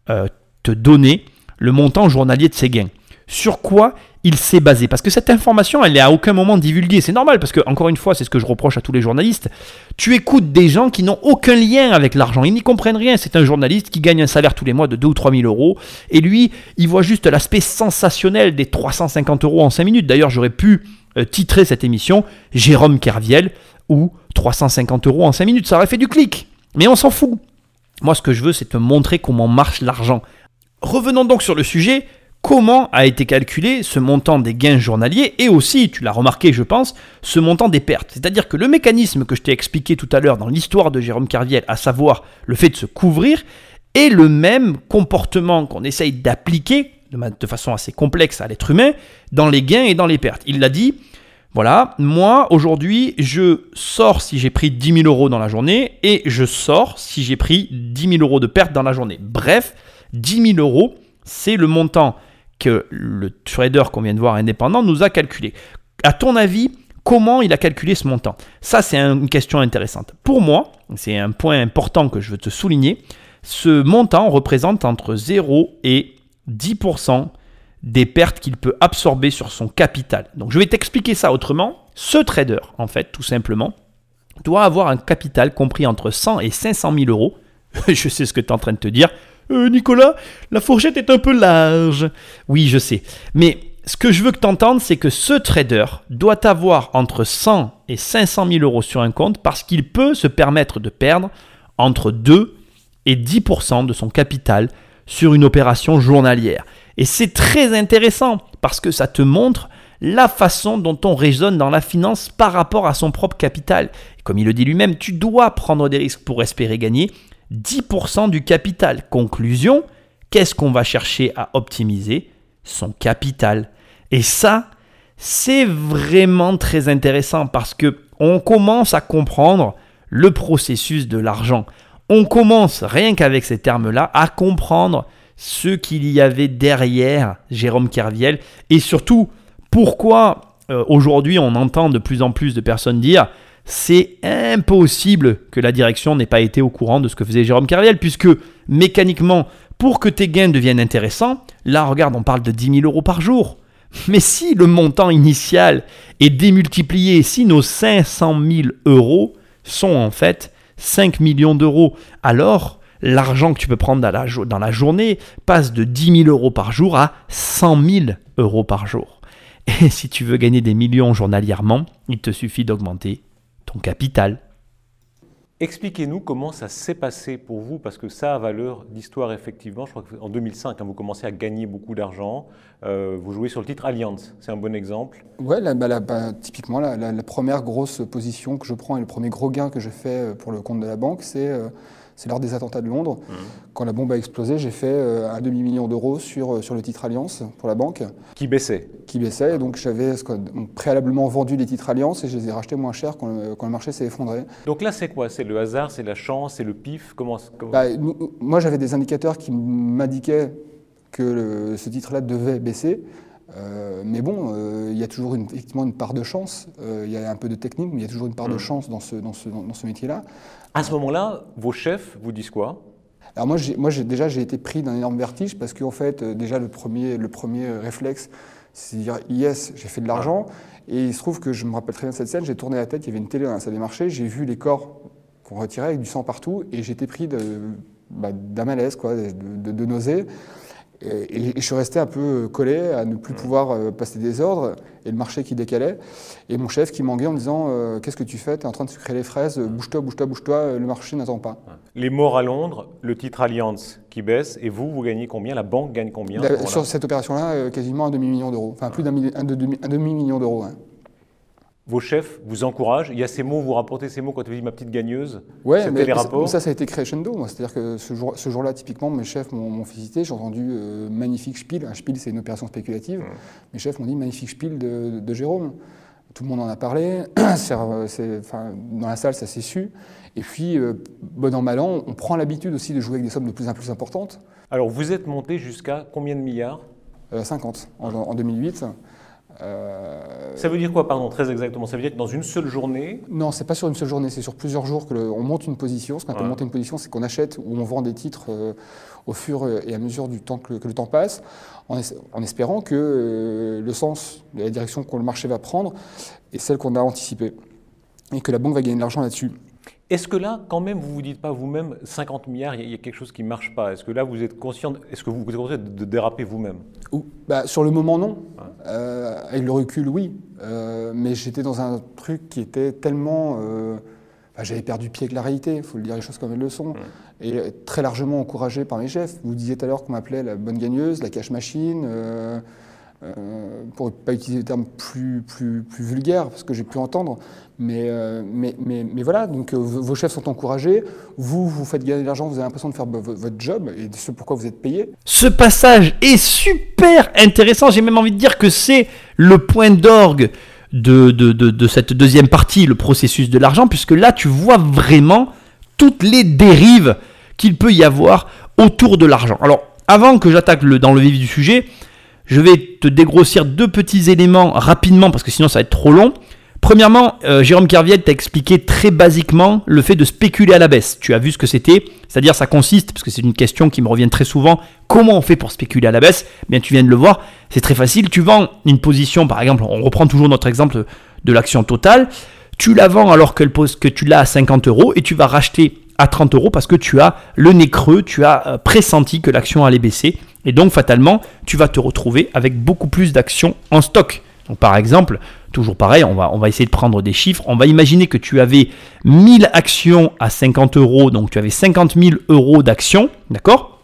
euh, te donner le montant journalier de ses gains? Sur quoi il s'est basé? Parce que cette information, elle n'est à aucun moment divulguée. C'est normal, parce que, encore une fois, c'est ce que je reproche à tous les journalistes. Tu écoutes des gens qui n'ont aucun lien avec l'argent. Ils n'y comprennent rien. C'est un journaliste qui gagne un salaire tous les mois de 2 ou 3 000 euros. Et lui, il voit juste l'aspect sensationnel des 350 euros en 5 minutes. D'ailleurs, j'aurais pu euh, titrer cette émission Jérôme Kerviel ou 350 euros en 5 minutes. Ça aurait fait du clic. Mais on s'en fout. Moi, ce que je veux, c'est te montrer comment marche l'argent. Revenons donc sur le sujet. Comment a été calculé ce montant des gains journaliers et aussi, tu l'as remarqué je pense, ce montant des pertes C'est-à-dire que le mécanisme que je t'ai expliqué tout à l'heure dans l'histoire de Jérôme Carviel, à savoir le fait de se couvrir, est le même comportement qu'on essaye d'appliquer de façon assez complexe à l'être humain dans les gains et dans les pertes. Il l'a dit, voilà, moi aujourd'hui, je sors si j'ai pris 10 000 euros dans la journée et je sors si j'ai pris 10 000 euros de perte dans la journée. Bref, 10 000 euros, c'est le montant que le trader qu'on vient de voir indépendant nous a calculé. À ton avis, comment il a calculé ce montant? Ça, c'est une question intéressante. Pour moi, c'est un point important que je veux te souligner. Ce montant représente entre 0 et 10% des pertes qu'il peut absorber sur son capital. Donc je vais t'expliquer ça autrement. Ce trader, en fait, tout simplement, doit avoir un capital compris entre 100 et 500 000 euros. *laughs* je sais ce que tu es en train de te dire. Euh, Nicolas, la fourchette est un peu large. Oui, je sais. Mais ce que je veux que tu entendes, c'est que ce trader doit avoir entre 100 et 500 000 euros sur un compte parce qu'il peut se permettre de perdre entre 2 et 10% de son capital sur une opération journalière. Et c'est très intéressant parce que ça te montre la façon dont on raisonne dans la finance par rapport à son propre capital. comme il le dit lui-même, tu dois prendre des risques pour espérer gagner 10% du capital. Conclusion, qu'est-ce qu'on va chercher à optimiser? Son capital. Et ça, c'est vraiment très intéressant parce que on commence à comprendre le processus de l'argent. On commence, rien qu'avec ces termes-là, à comprendre ce qu'il y avait derrière Jérôme Kerviel et surtout pourquoi euh, aujourd'hui on entend de plus en plus de personnes dire c'est impossible que la direction n'ait pas été au courant de ce que faisait Jérôme Kerviel puisque mécaniquement pour que tes gains deviennent intéressants, là regarde on parle de 10 000 euros par jour. Mais si le montant initial est démultiplié, si nos 500 000 euros sont en fait 5 millions d'euros, alors l'argent que tu peux prendre dans la, dans la journée passe de 10 000 euros par jour à 100 000 euros par jour. Et *laughs* si tu veux gagner des millions journalièrement, il te suffit d'augmenter ton capital. Expliquez-nous comment ça s'est passé pour vous, parce que ça a valeur d'histoire effectivement. Je crois qu'en 2005, hein, vous commencez à gagner beaucoup d'argent. Euh, vous jouez sur le titre Allianz, c'est un bon exemple. Ouais, bah, bah, typiquement, la, la, première grosse position que je prends et le premier gros gain que je fais euh, pour le compte de la banque, c'est euh, c'est lors des attentats de Londres. Mmh. Quand la bombe a explosé, j'ai fait euh, un demi-million d'euros sur, euh, sur le titre Alliance pour la banque. Qui baissait Qui baissait. Et donc j'avais préalablement vendu les titres Alliance et je les ai rachetés moins cher quand le, quand le marché s'est effondré. Donc là, c'est quoi? C'est le hasard, c'est la chance, c'est le pif? Comment, bah, Moi, j'avais des indicateurs qui m'indiquaient que ce titre-là devait baisser. Euh, mais bon, il y a toujours une, effectivement une part de chance. il y a un peu de technique, mais il y a toujours une part de mmh. chance dans ce, dans ce, dans ce métier-là. À ce moment-là, vos chefs vous disent quoi? Alors moi, moi déjà, j'ai été pris d'un énorme vertige parce qu'en fait, euh, déjà, le premier, le premier réflexe, c'est de dire yes, j'ai fait de l'argent. Et il se trouve que je me rappelle très bien cette scène, j'ai tourné la tête, il y avait une télé dans la salle des marchés, j'ai vu les corps qu'on retirait avec du sang partout et j'étais pris bah, d'un malaise, quoi, de, de, de nausée. Et, je suis resté un peu collé à ne plus pouvoir euh, passer des ordres et le marché qui décalait. Et mon chef qui m'engueulait en me disant euh, Qu'est-ce que tu fais? Tu es en train de sucrer les fraises, bouge-toi, bouge-toi, bouge-toi, le marché n'attend pas. Les morts à Londres, le titre Allianz qui baisse, et vous, vous gagnez combien? La banque gagne combien Sur cette opération-là, euh, quasiment un demi-million d'euros. Enfin, plus d'un demi-million d'euros. Hein vos chefs vous encouragent Il y a ces mots, vous rapportez ces mots quand vous dites ma petite gagneuse Ouais, mais les rapports. Ça, ça a été crescendo. C'est-à-dire que ce, jour, ce jour-là, typiquement, mes chefs m'ont félicité. J'ai entendu euh, magnifique spiel. Un spiel, c'est une opération spéculative. Mmh. Mes chefs m'ont dit magnifique spiel de, Jérôme. Tout le monde en a parlé. *clears throat* dans la salle, ça s'est su. Et puis, euh, bon an, mal an, on prend l'habitude aussi de jouer avec des sommes de plus en plus importantes. Alors, vous êtes monté jusqu'à combien de milliards? 50 euh, en, en 2008. Euh, ça veut dire quoi, pardon, très exactement? Ça veut dire que dans une seule journée? Non, c'est pas sur une seule journée, c'est sur plusieurs jours qu'on monte une position. Ce qu'on appelle monter une position, c'est qu'on achète ou on vend des titres euh, au fur et à mesure du temps que, le temps passe, en, espérant que euh, le sens, la direction que le marché va prendre est celle qu'on a anticipée et que la banque va gagner de l'argent là-dessus. Est-ce que là, quand même, vous ne vous dites pas vous-même 50 milliards, il y, a quelque chose qui ne marche pas? Est-ce que là, vous êtes conscient, est-ce que vous, êtes conscient de, déraper vous-même? Bah, Sur le moment, non. Euh, avec le recul, oui. Euh, mais j'étais dans un truc qui était tellement. Euh, bah, j'avais perdu pied avec la réalité, il faut le dire les choses comme elles le sont. Et très largement encouragé par mes chefs. Vous disiez tout à l'heure qu'on m'appelait la bonne gagneuse, la cash machine. Euh, pour ne pas utiliser des termes plus, plus, plus vulgaires, parce que j'ai pu entendre. Mais, euh, mais, mais, mais, voilà, donc euh, vos chefs sont encouragés, vous, vous faites gagner de l'argent, vous avez l'impression de faire votre job, et ce pourquoi vous êtes payé. Ce passage est super intéressant, j'ai même envie de dire que c'est le point d'orgue de, de, de, de, cette deuxième partie, le processus de l'argent, puisque là, tu vois vraiment toutes les dérives qu'il peut y avoir autour de l'argent. Alors, avant que j'attaque dans le vif du sujet, je vais te dégrossir deux petits éléments rapidement parce que sinon ça va être trop long. Premièrement, euh, Jérôme Kerviel t'a expliqué très basiquement le fait de spéculer à la baisse. Tu as vu ce que c'était, c'est-à-dire ça consiste, parce que c'est une question qui me revient très souvent, comment on fait pour spéculer à la baisse? Bien, tu viens de le voir, c'est très facile. Tu vends une position, par exemple, on reprend toujours notre exemple de l'action totale, tu la vends alors que tu l'as à 50 euros et tu vas racheter à 30 euros parce que tu as le nez creux, tu as euh, pressenti que l'action allait baisser. Et donc, fatalement, tu vas te retrouver avec beaucoup plus d'actions en stock. Donc, par exemple, toujours pareil, on va, on va essayer de prendre des chiffres. On va imaginer que tu avais 1000 actions à 50 euros, donc tu avais 50 000 euros d'actions, d'accord?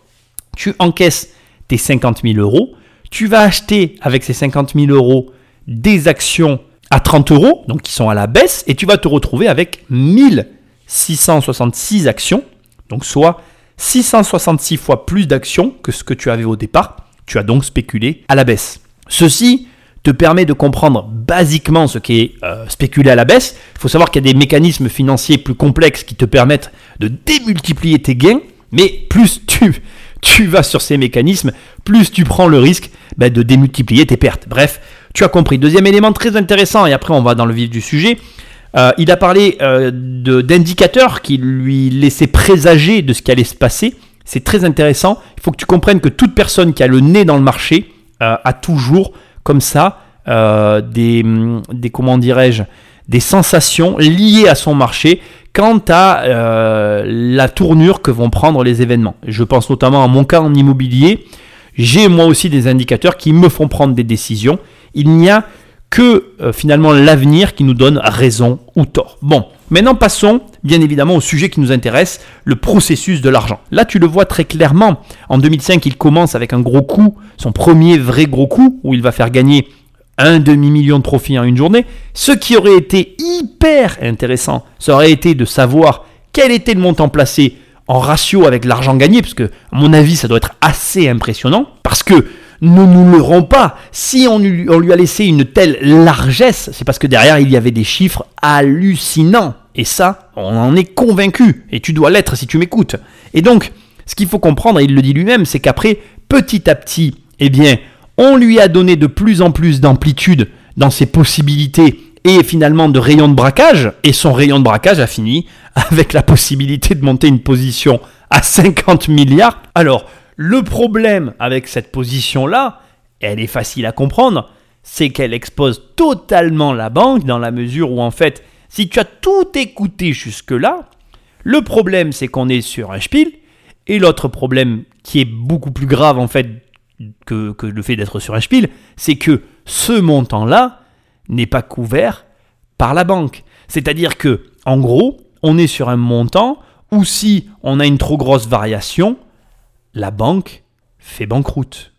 Tu encaisses tes 50 000 euros, tu vas acheter avec ces 50 000 euros des actions à 30 euros, donc qui sont à la baisse, et tu vas te retrouver avec 1666 actions, donc soit 666 fois plus d'actions que ce que tu avais au départ. Tu as donc spéculé à la baisse. Ceci te permet de comprendre basiquement ce qui est euh, spéculé à la baisse. Il faut savoir qu'il y a des mécanismes financiers plus complexes qui te permettent de démultiplier tes gains, mais plus tu, vas sur ces mécanismes, plus tu prends le risque ben, de démultiplier tes pertes. Bref, tu as compris. Deuxième élément très intéressant, et après on va dans le vif du sujet. Euh, il a parlé euh, d'indicateurs qui lui laissaient présager de ce qui allait se passer. C'est très intéressant. Il faut que tu comprennes que toute personne qui a le nez dans le marché euh, a toujours, comme ça, euh, des, comment dirais-je, des sensations liées à son marché quant à la tournure que vont prendre les événements. Je pense notamment à mon cas en immobilier. J'ai moi aussi des indicateurs qui me font prendre des décisions. Il n'y a que euh, finalement l'avenir qui nous donne raison ou tort. Bon, maintenant passons bien évidemment au sujet qui nous intéresse, le processus de l'argent. Là, tu le vois très clairement. En 2005, il commence avec un gros coup, son premier vrai gros coup, où il va faire gagner un demi-million de profits en une journée. Ce qui aurait été hyper intéressant, ça aurait été de savoir quel était le montant placé en ratio avec l'argent gagné, parce que, à mon avis, ça doit être assez impressionnant, parce que ne nous leurrons pas, si on lui, on lui a laissé une telle largesse, c'est parce que derrière, il y avait des chiffres hallucinants. Et ça, on en est convaincu, et tu dois l'être si tu m'écoutes. Et donc, ce qu'il faut comprendre, et il le dit lui-même, c'est qu'après, petit à petit, eh bien, on lui a donné de plus en plus d'amplitude dans ses possibilités et finalement de rayon de braquage, et son rayon de braquage a fini avec la possibilité de monter une position à 50 milliards. Alors, le problème avec cette position-là, elle est facile à comprendre, c'est qu'elle expose totalement la banque dans la mesure où en fait, si tu as tout écouté jusque-là, le problème c'est qu'on est sur un spiel, et l'autre problème qui est beaucoup plus grave en fait que, le fait d'être sur un spiel, c'est que ce montant-là n'est pas couvert par la banque. C'est-à-dire que, en gros, on est sur un montant où si on a une trop grosse variation, la banque fait banqueroute.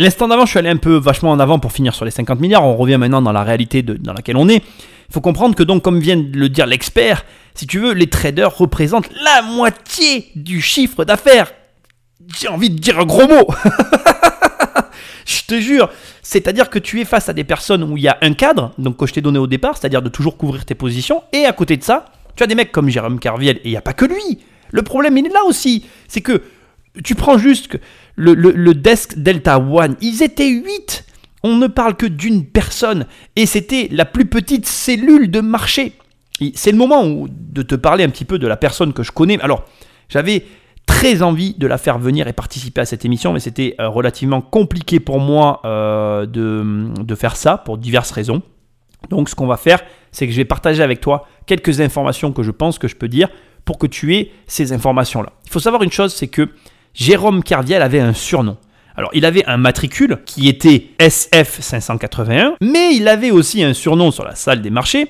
L'instant d'avant, je suis allé un peu vachement en avant pour finir sur les 50 milliards. On revient maintenant dans la réalité dans laquelle on est. Il faut comprendre que donc, comme vient de le dire l'expert, si tu veux, les traders représentent la moitié du chiffre d'affaires. J'ai envie de dire un gros mot. *laughs* je te jure. C'est-à-dire que tu es face à des personnes où il y a un cadre, donc que je t'ai donné au départ, c'est-à-dire de toujours couvrir tes positions, et à côté de ça, tu as des mecs comme Jérôme Carviel, et il n'y a pas que lui. Le problème, il est là aussi. C'est que tu prends juste le, le- desk Delta One, ils étaient 8. On ne parle que d'une personne. Et c'était la plus petite cellule de marché. C'est le moment où, de te parler un petit peu de la personne que je connais. Alors, j'avais très envie de la faire venir et participer à cette émission, mais c'était euh, relativement compliqué pour moi euh, de, de faire ça pour diverses raisons. Donc ce qu'on va faire, c'est que je vais partager avec toi quelques informations que je pense que je peux dire pour que tu aies ces informations-là. Il faut savoir une chose, c'est que Jérôme Carviel avait un surnom. Alors il avait un matricule qui était SF581, mais il avait aussi un surnom sur la salle des marchés,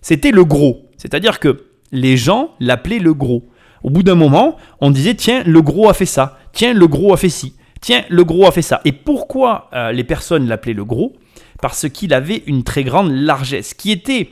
c'était le gros. C'est-à-dire que les gens l'appelaient le gros. Au bout d'un moment, on disait tiens, le gros a fait ça, tiens, le gros a fait ci, tiens, le gros a fait ça. Et pourquoi euh, les personnes l'appelaient le gros? Parce qu'il avait une très grande largesse, qui était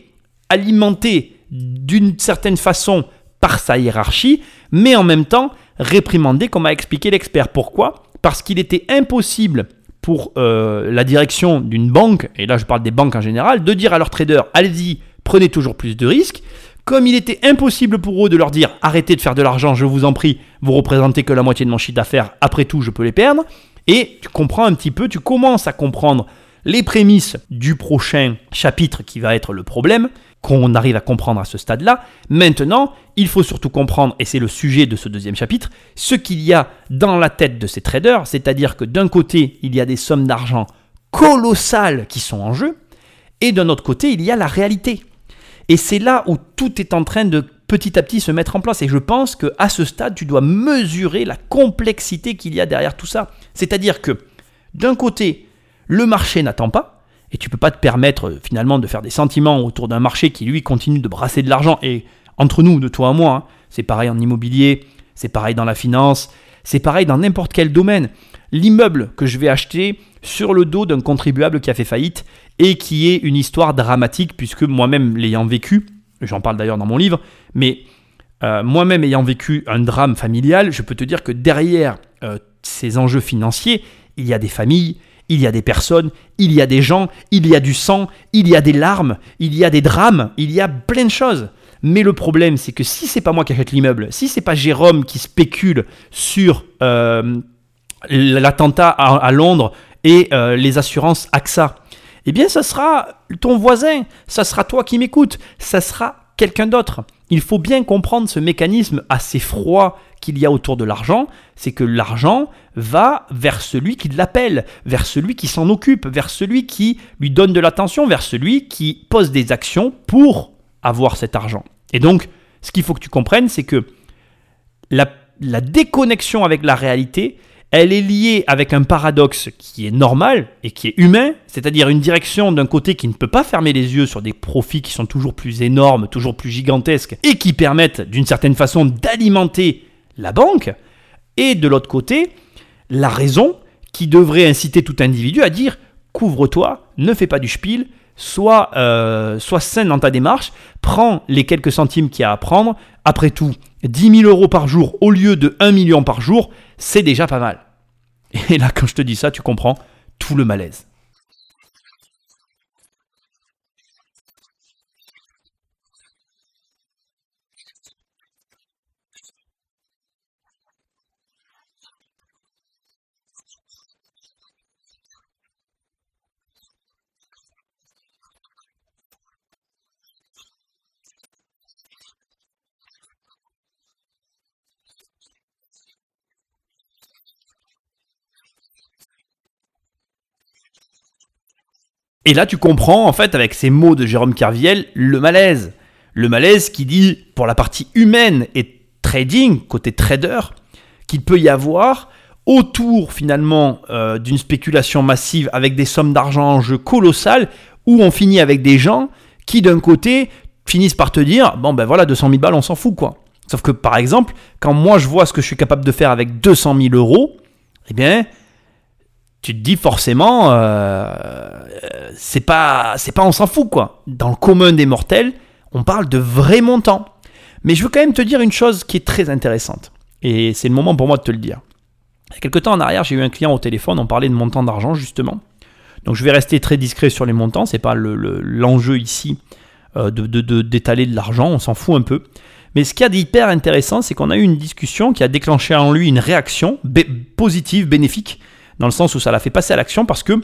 alimentée d'une certaine façon par sa hiérarchie, mais en même temps réprimandée, comme a expliqué l'expert. Pourquoi? Parce qu'il était impossible pour euh, la direction d'une banque, et là je parle des banques en général, de dire à leurs traders, allez-y, prenez toujours plus de risques. Comme il était impossible pour eux de leur dire arrêtez de faire de l'argent, je vous en prie, vous représentez que la moitié de mon chiffre d'affaires, après tout je peux les perdre. Et tu comprends un petit peu, tu commences à comprendre les prémices du prochain chapitre qui va être le problème. Qu'on arrive à comprendre à ce stade-là. Maintenant, il faut surtout comprendre, et c'est le sujet de ce deuxième chapitre, ce qu'il y a dans la tête de ces traders, c'est-à-dire que d'un côté, il y a des sommes d'argent colossales qui sont en jeu, et d'un autre côté, il y a la réalité. Et c'est là où tout est en train de petit à petit se mettre en place. Et je pense qu'à ce stade, tu dois mesurer la complexité qu'il y a derrière tout ça. C'est-à-dire que d'un côté, le marché n'attend pas, et tu peux pas te permettre euh, finalement de faire des sentiments autour d'un marché qui lui continue de brasser de l'argent. Et entre nous, de toi à moi, hein, c'est pareil en immobilier, c'est pareil dans la finance, c'est pareil dans n'importe quel domaine. L'immeuble que je vais acheter sur le dos d'un contribuable qui a fait faillite et qui est une histoire dramatique puisque moi-même l'ayant vécu, j'en parle d'ailleurs dans mon livre, mais euh, moi-même ayant vécu un drame familial, je peux te dire que derrière euh, ces enjeux financiers, il y a des familles, il y a des personnes, il y a des gens, il y a du sang, il y a des larmes, il y a des drames, il y a plein de choses. Mais le problème, c'est que si c'est pas moi qui achète l'immeuble, si c'est pas Jérôme qui spécule sur euh, l'attentat à, Londres et euh, les assurances AXA, eh bien, ça sera ton voisin, ça sera toi qui m'écoutes, ça sera quelqu'un d'autre. Il faut bien comprendre ce mécanisme assez froid qu'il y a autour de l'argent, c'est que l'argent va vers celui qui l'appelle, vers celui qui s'en occupe, vers celui qui lui donne de l'attention, vers celui qui pose des actions pour avoir cet argent. Et donc, ce qu'il faut que tu comprennes, c'est que la, la déconnexion avec la réalité, elle est liée avec un paradoxe qui est normal et qui est humain, c'est-à-dire une direction d'un côté qui ne peut pas fermer les yeux sur des profits qui sont toujours plus énormes, toujours plus gigantesques, et qui permettent d'une certaine façon d'alimenter la banque, et de l'autre côté, la raison qui devrait inciter tout individu à dire couvre-toi, ne fais pas du spiel, sois, euh, sois sain dans ta démarche, prends les quelques centimes qu'il y a à prendre. Après tout, 10 000 euros par jour au lieu de 1 million par jour, c'est déjà pas mal. Et là, quand je te dis ça, tu comprends tout le malaise. Et là, tu comprends, en fait, avec ces mots de Jérôme Carviel, le malaise. Le malaise qui dit, pour la partie humaine et trading, côté trader, qu'il peut y avoir autour finalement euh, d'une spéculation massive avec des sommes d'argent en jeu colossales, où on finit avec des gens qui d'un côté finissent par te dire, bon ben voilà, 200 000 balles, on s'en fout quoi. Sauf que par exemple, quand moi je vois ce que je suis capable de faire avec 200 000 euros, eh bien, tu te dis forcément, euh, c'est pas, c'est pas on s'en fout quoi. Dans le commun des mortels, on parle de vrais montants. Mais je veux quand même te dire une chose qui est très intéressante. Et c'est le moment pour moi de te le dire. Il y temps en arrière, j'ai eu un client au téléphone, on parlait de montant d'argent justement. Donc je vais rester très discret sur les montants, c'est pas l'enjeu ici euh, de, d'étaler de l'argent, on s'en fout un peu. Mais ce qui a d'hyper intéressant, c'est qu'on a eu une discussion qui a déclenché en lui une réaction positive, bénéfique, dans le sens où ça l'a fait passer à l'action parce que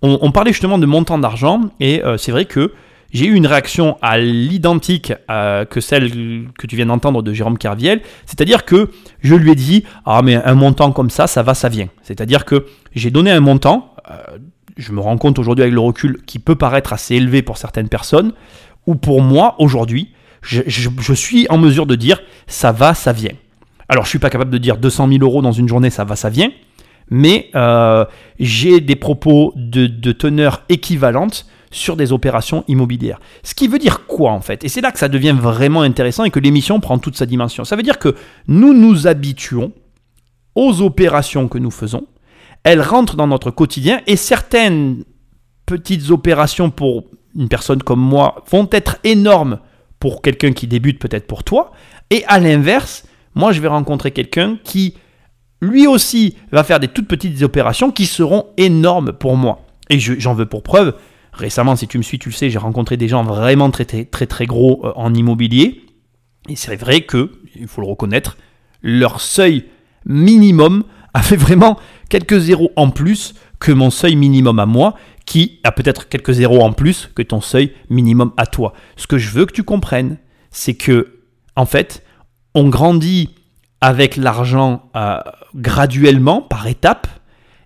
on, parlait justement de montant d'argent et euh, c'est vrai que j'ai eu une réaction à l'identique euh, que celle que tu viens d'entendre de Jérôme Carviel, c'est-à-dire que je lui ai dit ah mais un montant comme ça, ça va, ça vient. C'est-à-dire que j'ai donné un montant, euh, je me rends compte aujourd'hui avec le recul qui peut paraître assez élevé pour certaines personnes, ou pour moi aujourd'hui, je, je, suis en mesure de dire ça va, ça vient. Alors je suis pas capable de dire 200 000 euros dans une journée, ça va, ça vient mais euh, j'ai des propos de, teneur équivalente sur des opérations immobilières. Ce qui veut dire quoi en fait? Et c'est là que ça devient vraiment intéressant et que l'émission prend toute sa dimension. Ça veut dire que nous nous habituons aux opérations que nous faisons, elles rentrent dans notre quotidien et certaines petites opérations pour une personne comme moi vont être énormes pour quelqu'un qui débute peut-être pour toi, et à l'inverse, moi je vais rencontrer quelqu'un qui lui aussi va faire des toutes petites opérations qui seront énormes pour moi. Et j'en veux pour preuve, récemment, si tu me suis, tu le sais, j'ai rencontré des gens vraiment très très très, très gros euh, en immobilier. Et c'est vrai que, il faut le reconnaître, leur seuil minimum *laughs* avait vraiment quelques zéros en plus que mon seuil minimum à moi, qui a peut-être quelques zéros en plus que ton seuil minimum à toi. Ce que je veux que tu comprennes, c'est que, en fait, on grandit avec l'argent euh, graduellement, par étapes.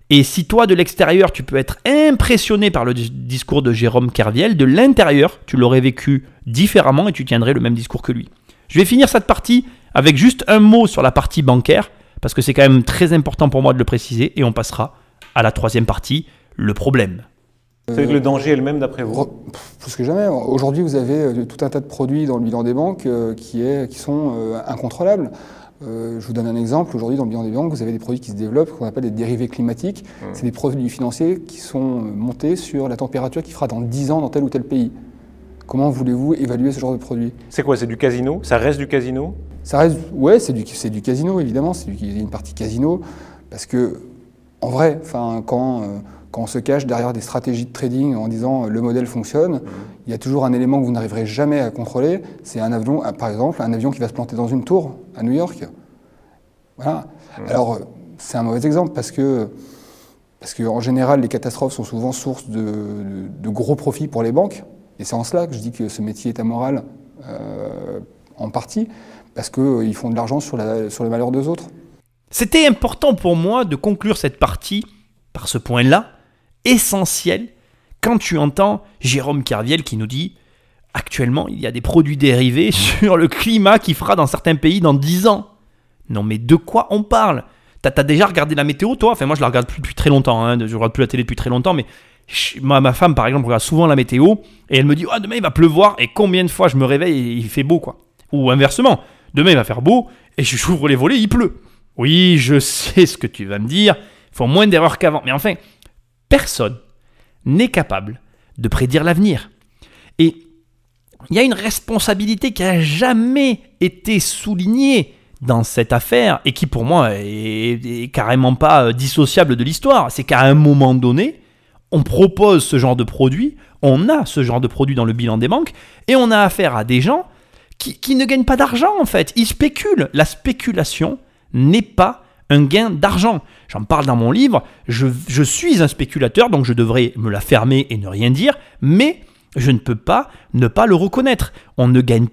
Et si toi, de l'extérieur, tu peux être impressionné par le dis- discours de Jérôme Kerviel, de l'intérieur, tu l'aurais vécu différemment et tu tiendrais le même discours que lui. Je vais finir cette partie avec juste un mot sur la partie bancaire, parce que c'est quand même très important pour moi de le préciser, et on passera à la troisième partie, le problème. C'est que le danger est le même d'après vous Plus que jamais. Aujourd'hui, vous avez euh, tout un tas de produits dans le bilan des banques euh, qui, est, qui sont incontrôlables. Euh, je vous donne un exemple. Aujourd'hui, dans le bilan des banques, vous avez des produits qui se développent, qu'on appelle des dérivés climatiques. C'est des produits financiers qui sont euh, montés sur la température qui fera dans 10 ans dans tel ou tel pays. Comment voulez-vous évaluer ce genre de produit? C'est quoi? C'est du casino? Ça reste du casino? Ça reste, ouais, c'est du, c'est du casino évidemment, c'est du- il y a une partie casino, parce que en vrai, enfin, quand, euh, quand on se cache derrière des stratégies de trading en disant euh, le modèle fonctionne, il y a toujours un élément que vous n'arriverez jamais à contrôler, c'est un avion, euh, par exemple, un avion qui va se planter dans une tour à New York. Voilà. Alors euh, c'est un mauvais exemple parce que parce qu'en général, les catastrophes sont souvent source de, de- de gros profits pour les banques. Et c'est en cela que je dis que ce métier est amoral, euh, en partie, parce qu'ils font de l'argent sur, la- sur le malheur des autres. C'était important pour moi de conclure cette partie par ce point-là, essentiel, quand tu entends Jérôme Carviel qui nous dit actuellement il y a des produits dérivés *laughs* sur le climat qui fera dans certains pays dans 10 ans. Non mais de quoi on parle? T'as as déjà regardé la météo toi? Enfin moi je la regarde depuis très longtemps, hein, je regarde plus la télé depuis très longtemps, mais ma femme par exemple regarde souvent la météo et elle me dit ah demain il va pleuvoir et combien de fois je me réveille et il fait beau quoi. Ou inversement, demain il va faire beau et je j'ouvre les volets il pleut. Oui, je sais ce que tu vas me dire. Ils font moins d'erreurs qu'avant. Mais enfin, personne n'est capable de prédire l'avenir. Et il y a une responsabilité qui n'a jamais été soulignée dans cette affaire et qui pour moi est, carrément pas euh, dissociable de l'histoire. C'est qu'à un moment donné, on propose ce genre de produit, on a ce genre de produit dans le bilan des banques et on a affaire à des gens qui ne gagnent pas d'argent en fait. Ils spéculent. La spéculation n'est pas un gain d'argent. J'en parle dans mon livre. Je, suis un spéculateur, donc je devrais me la fermer et ne rien dire, mais je ne peux pas ne pas le reconnaître. On ne gagne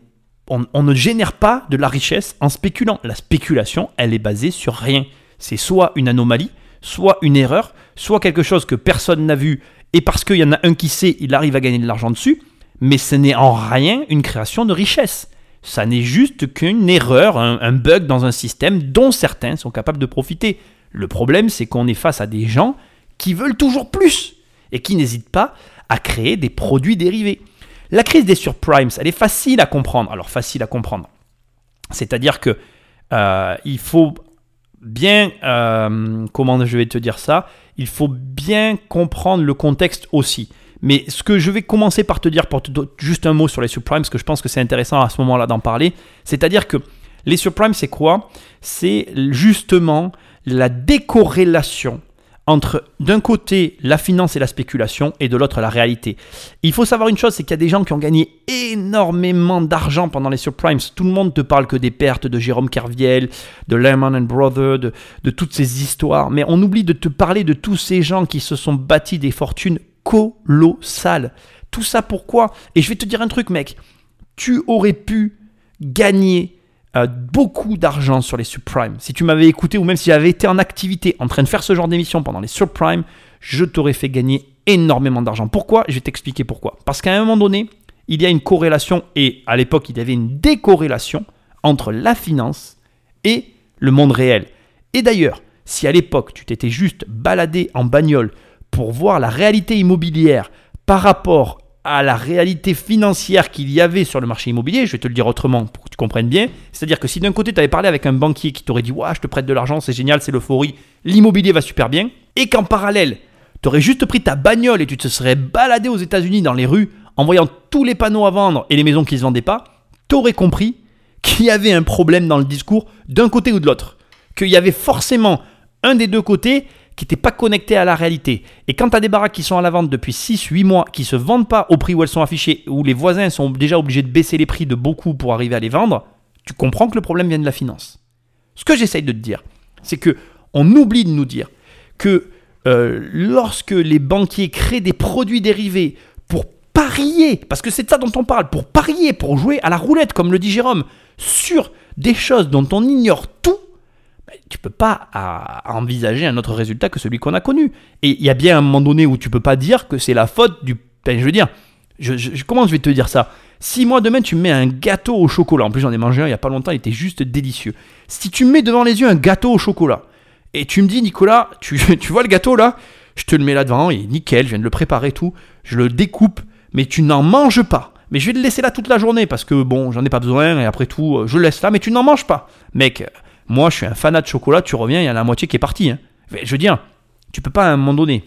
on ne génère pas de la richesse en spéculant. La spéculation, elle est basée sur rien. C'est soit une anomalie, soit une erreur, soit quelque chose que personne n'a vu et parce qu'il y en a un qui sait, il arrive à gagner de l'argent dessus, mais ce n'est en rien une création de richesse. Ça n'est juste qu'une erreur, un, bug dans un système dont certains sont capables de profiter. Le problème, c'est qu'on est face à des gens qui veulent toujours plus et qui n'hésitent pas à créer des produits dérivés. La crise des surprimes, elle est facile à comprendre. Alors facile à comprendre. C'est-à-dire que euh, il faut bien, euh, comment je vais te dire ça, il faut bien comprendre le contexte aussi. Mais ce que je vais commencer par te dire, pour te juste un mot sur les subprimes, parce que je pense que c'est intéressant à ce moment-là d'en parler, c'est-à-dire que les subprimes, c'est quoi? C'est justement la décorrélation entre d'un côté la finance et la spéculation et de l'autre la réalité. Il faut savoir une chose, c'est qu'il y a des gens qui ont gagné énormément d'argent pendant les subprimes. Tout le monde te parle que des pertes de Jérôme Carviel, de Lehman Brothers, de, de toutes ces histoires, mais on oublie de te parler de tous ces gens qui se sont bâtis des fortunes colossales. Tout ça pourquoi? Et je vais te dire un truc mec, tu aurais pu gagner euh, beaucoup d'argent sur les subprimes. Si tu m'avais écouté ou même si j'avais été en activité en train de faire ce genre d'émission pendant les subprimes, je t'aurais fait gagner énormément d'argent. Pourquoi? Je vais t'expliquer pourquoi. Parce qu'à un moment donné, il y a une corrélation et à l'époque, il y avait une décorrélation entre la finance et le monde réel. Et d'ailleurs, si à l'époque, tu t'étais juste baladé en bagnole pour voir la réalité immobilière par rapport à la réalité financière qu'il y avait sur le marché immobilier, je vais te le dire autrement pour que tu comprennes bien. C'est-à-dire que si d'un côté tu avais parlé avec un banquier qui t'aurait dit Ouah, je te prête de l'argent, c'est génial, c'est l'euphorie, l'immobilier va super bien, et qu'en parallèle, tu aurais juste pris ta bagnole et tu te serais baladé aux États-Unis dans les rues en voyant tous les panneaux à vendre et les maisons qui ne se vendaient pas, tu aurais compris qu'il y avait un problème dans le discours d'un côté ou de l'autre. Qu'il y avait forcément un des deux côtés qui n'était pas connecté à la réalité. Et quand tu as des baraques qui sont à la vente depuis 6-8 mois, qui se vendent pas au prix où elles sont affichées, où les voisins sont déjà obligés de baisser les prix de beaucoup pour arriver à les vendre, tu comprends que le problème vient de la finance. Ce que j'essaye de te dire, c'est que on oublie de nous dire que euh, lorsque les banquiers créent des produits dérivés pour parier, parce que c'est de ça dont on parle, pour parier, pour jouer à la roulette, comme le dit Jérôme, sur des choses dont on ignore tout, tu peux pas à envisager un autre résultat que celui qu'on a connu. Et il y a bien un moment donné où tu peux pas dire que c'est la faute du... ben, je veux dire, je, comment je vais te dire ça? Si moi demain tu me mets un gâteau au chocolat, en plus j'en ai mangé un il y a pas longtemps, il était juste délicieux. Si tu me mets devant les yeux un gâteau au chocolat, et tu me dis Nicolas, tu, *laughs* tu vois le gâteau là? Je te le mets là devant, il est nickel, je viens de le préparer tout, je le découpe, mais tu n'en manges pas. Mais je vais le laisser là toute la journée parce que bon, j'en ai pas besoin et après tout, euh, je le laisse là, mais tu n'en manges pas. Mec, euh, moi je suis un fanat de chocolat, tu reviens, il y en a la moitié qui est partie. hein. Je veux dire, tu peux pas à un moment donné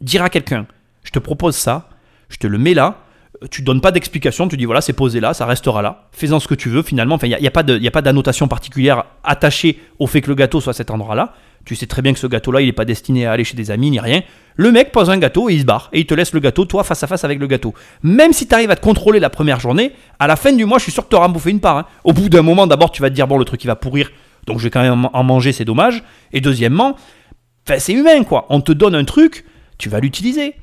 dire à quelqu'un, je te propose ça, je te le mets là, euh, tu donnes pas d'explication, tu dis voilà, c'est posé là, ça restera là, fais-en ce que tu veux finalement. Enfin, il n'y a, y a pas d'annotation particulière attachée au fait que le gâteau soit à cet endroit-là. Tu sais très bien que ce gâteau-là, il n'est pas destiné à aller chez des amis ni rien. Le mec pose un gâteau et il se barre. Et il te laisse le gâteau, toi, face à face avec le gâteau. Même si tu arrives à te contrôler la première journée, à la fin du mois, je suis sûr que tu auras bouffé une part. hein. Au bout d'un moment, d'abord, tu vas te dire bon, le truc, il va pourrir. Donc je vais quand même en manger, c'est dommage. Et deuxièmement, c'est humain, quoi. On te donne un truc, tu vas l'utiliser.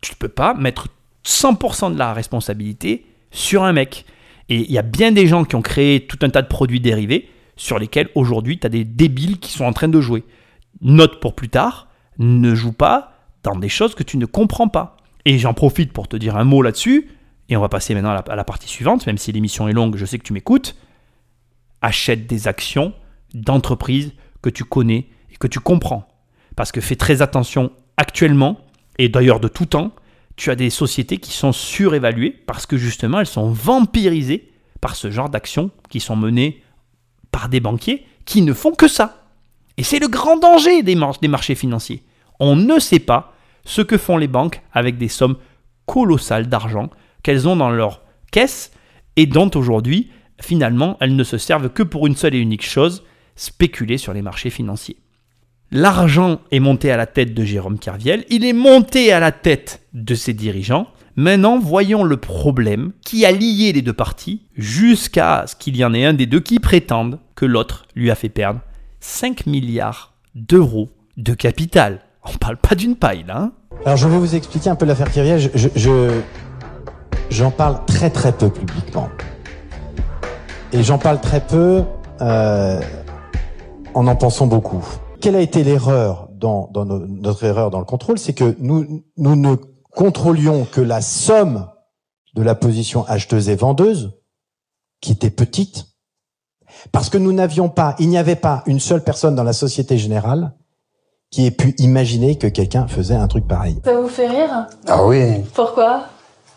Tu ne peux pas mettre 100% de la responsabilité sur un mec. Et il y a bien des gens qui ont créé tout un tas de produits dérivés sur lesquels aujourd'hui tu as des débiles qui sont en train de jouer. Note pour plus tard, ne joue pas dans des choses que tu ne comprends pas. Et j'en profite pour te dire un mot là-dessus, et on va passer maintenant à la partie suivante, même si l'émission est longue, je sais que tu m'écoutes. Achète des actions d'entreprises que tu connais et que tu comprends. Parce que fais très attention actuellement, et d'ailleurs de tout temps, tu as des sociétés qui sont surévaluées parce que justement elles sont vampirisées par ce genre d'actions qui sont menées par des banquiers qui ne font que ça. Et c'est le grand danger des marchés financiers. On ne sait pas ce que font les banques avec des sommes colossales d'argent qu'elles ont dans leur caisse et dont aujourd'hui, finalement, elles ne se servent que pour une seule et unique chose, spéculer sur les marchés financiers. L'argent est monté à la tête de Jérôme Carviel, il est monté à la tête de ses dirigeants. Maintenant, voyons le problème qui a lié les deux parties jusqu'à ce qu'il y en ait un des deux qui prétende que l'autre lui a fait perdre 5 milliards d'euros de capital. On parle pas d'une paille là. hein. Alors je vais vous expliquer un peu l'affaire je- j'en parle très très peu publiquement. Et j'en parle très peu euh, en en pensant beaucoup. Quelle a été l'erreur dans, dans no- notre erreur dans le contrôle? C'est que nous, nous ne contrôlions que la somme de la position acheteuse et vendeuse, qui était petite, parce que nous n'avions pas, il n'y avait pas une seule personne dans la Société Générale qui ait pu imaginer que quelqu'un faisait un truc pareil. Ça vous fait rire? Ah oui. Pourquoi?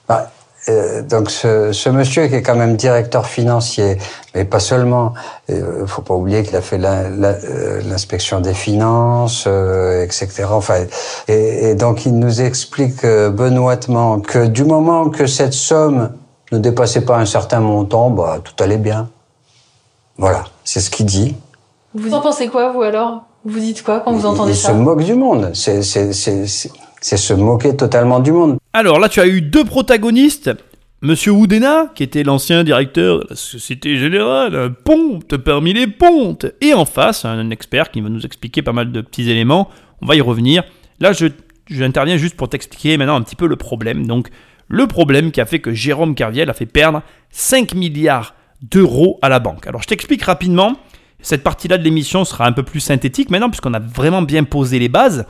Bah, euh, donc ce, ce monsieur qui est quand même directeur financier, mais pas seulement. Il faut pas oublier qu'il a fait euh, l'inspection des finances, euh, etc. Enfin, et, et donc il nous explique euh, benoîtement que du moment que cette somme ne dépassait pas un certain montant, bah tout allait bien. Voilà, c'est ce qu'il dit. Vous en pensez quoi, vous alors? Vous dites quoi quand vous il, entendez il ça? se moque du monde. C'est c'est- se moquer totalement du monde. Alors là, tu as eu deux protagonistes. Monsieur Oudena, qui était l'ancien directeur de la Société Générale, un ponte parmi les pontes. Et en face, un expert qui va nous expliquer pas mal de petits éléments. On va y revenir. Là, j'interviens juste pour t'expliquer maintenant un petit peu le problème. Donc, le problème qui a fait que Jérôme Carviel a fait perdre 5 milliards d'euros à la banque. Alors, je t'explique rapidement. Cette partie-là de l'émission sera un peu plus synthétique maintenant, puisqu'on a vraiment bien posé les bases.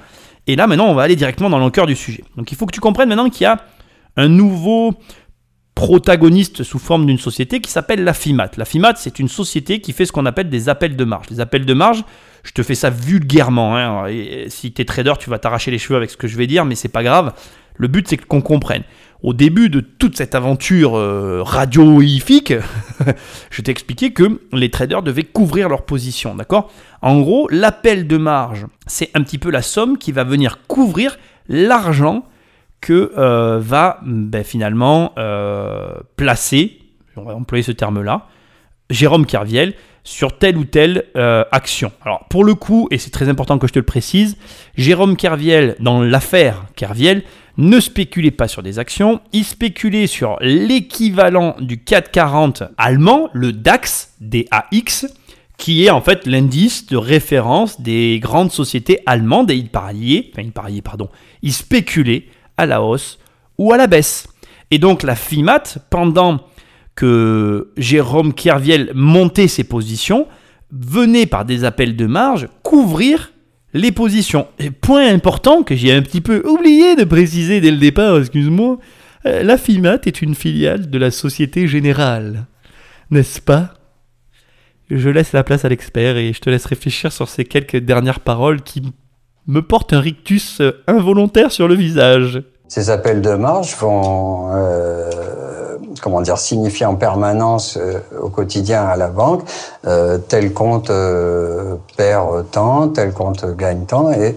Et là, maintenant, on va aller directement dans le cœur du sujet. Donc, il faut que tu comprennes maintenant qu'il y a un nouveau protagoniste sous forme d'une société qui s'appelle la FIMAT. La FIMAT, c'est une société qui fait ce qu'on appelle des appels de marge. Les appels de marge, je te fais ça vulgairement. hein. Si tu es trader, tu vas t'arracher les cheveux avec ce que je vais dire, mais c'est pas grave. Le but, c'est qu'on comprenne. Au début de toute cette aventure euh, radioifique, *laughs* je t'ai expliqué que les traders devaient couvrir leur position, d'accord? En gros, l'appel de marge, c'est un petit peu la somme qui va venir couvrir l'argent que euh, va ben, finalement euh, placer, on va employer ce terme-là, Jérôme Kerviel sur telle ou telle euh, action. Alors pour le coup, et c'est très important que je te le précise, Jérôme Kerviel, dans l'affaire Kerviel, ne spéculait pas sur des actions, il spéculait sur l'équivalent du 440 allemand, le DAX, DAX, qui est en fait l'indice de référence des grandes sociétés allemandes et il pariait, enfin il pariait, pardon, il spéculait à la hausse ou à la baisse. Et donc la FIMAT, pendant que Jérôme Kerviel montait ses positions, venait par des appels de marge couvrir les positions. Point important que j'ai un petit peu oublié de préciser dès le départ, excuse-moi, euh, la FIMAT est une filiale de la Société Générale. N'est-ce pas? Je laisse la place à l'expert et je te laisse réfléchir sur ces quelques dernières paroles qui me portent un rictus euh, involontaire sur le visage. Ces appels de marge vont, euh, comment dire, signifier en permanence euh, au quotidien à la banque euh, tel compte euh, perd tant, tel compte gagne tant, et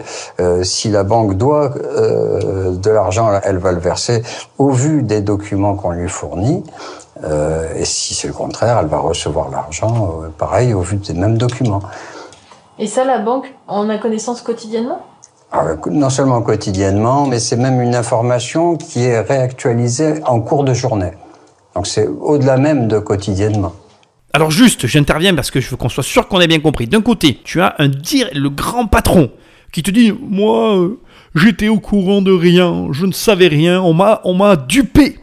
si la banque doit de l'argent, elle va le verser au vu des documents qu'on lui fournit. Et si c'est le contraire, elle va recevoir l'argent, pareil, au vu des mêmes documents. Et ça, la banque en a connaissance quotidiennement? Alors, non seulement quotidiennement, mais c'est même une information qui est réactualisée en cours de journée. Donc c'est au-delà même de quotidiennement. Alors juste, j'interviens parce que je veux qu'on soit sûr qu'on ait bien compris. D'un côté, tu as un dire le grand patron qui te dit moi euh, j'étais au courant de rien, je ne savais rien, on m'a on m'a dupé.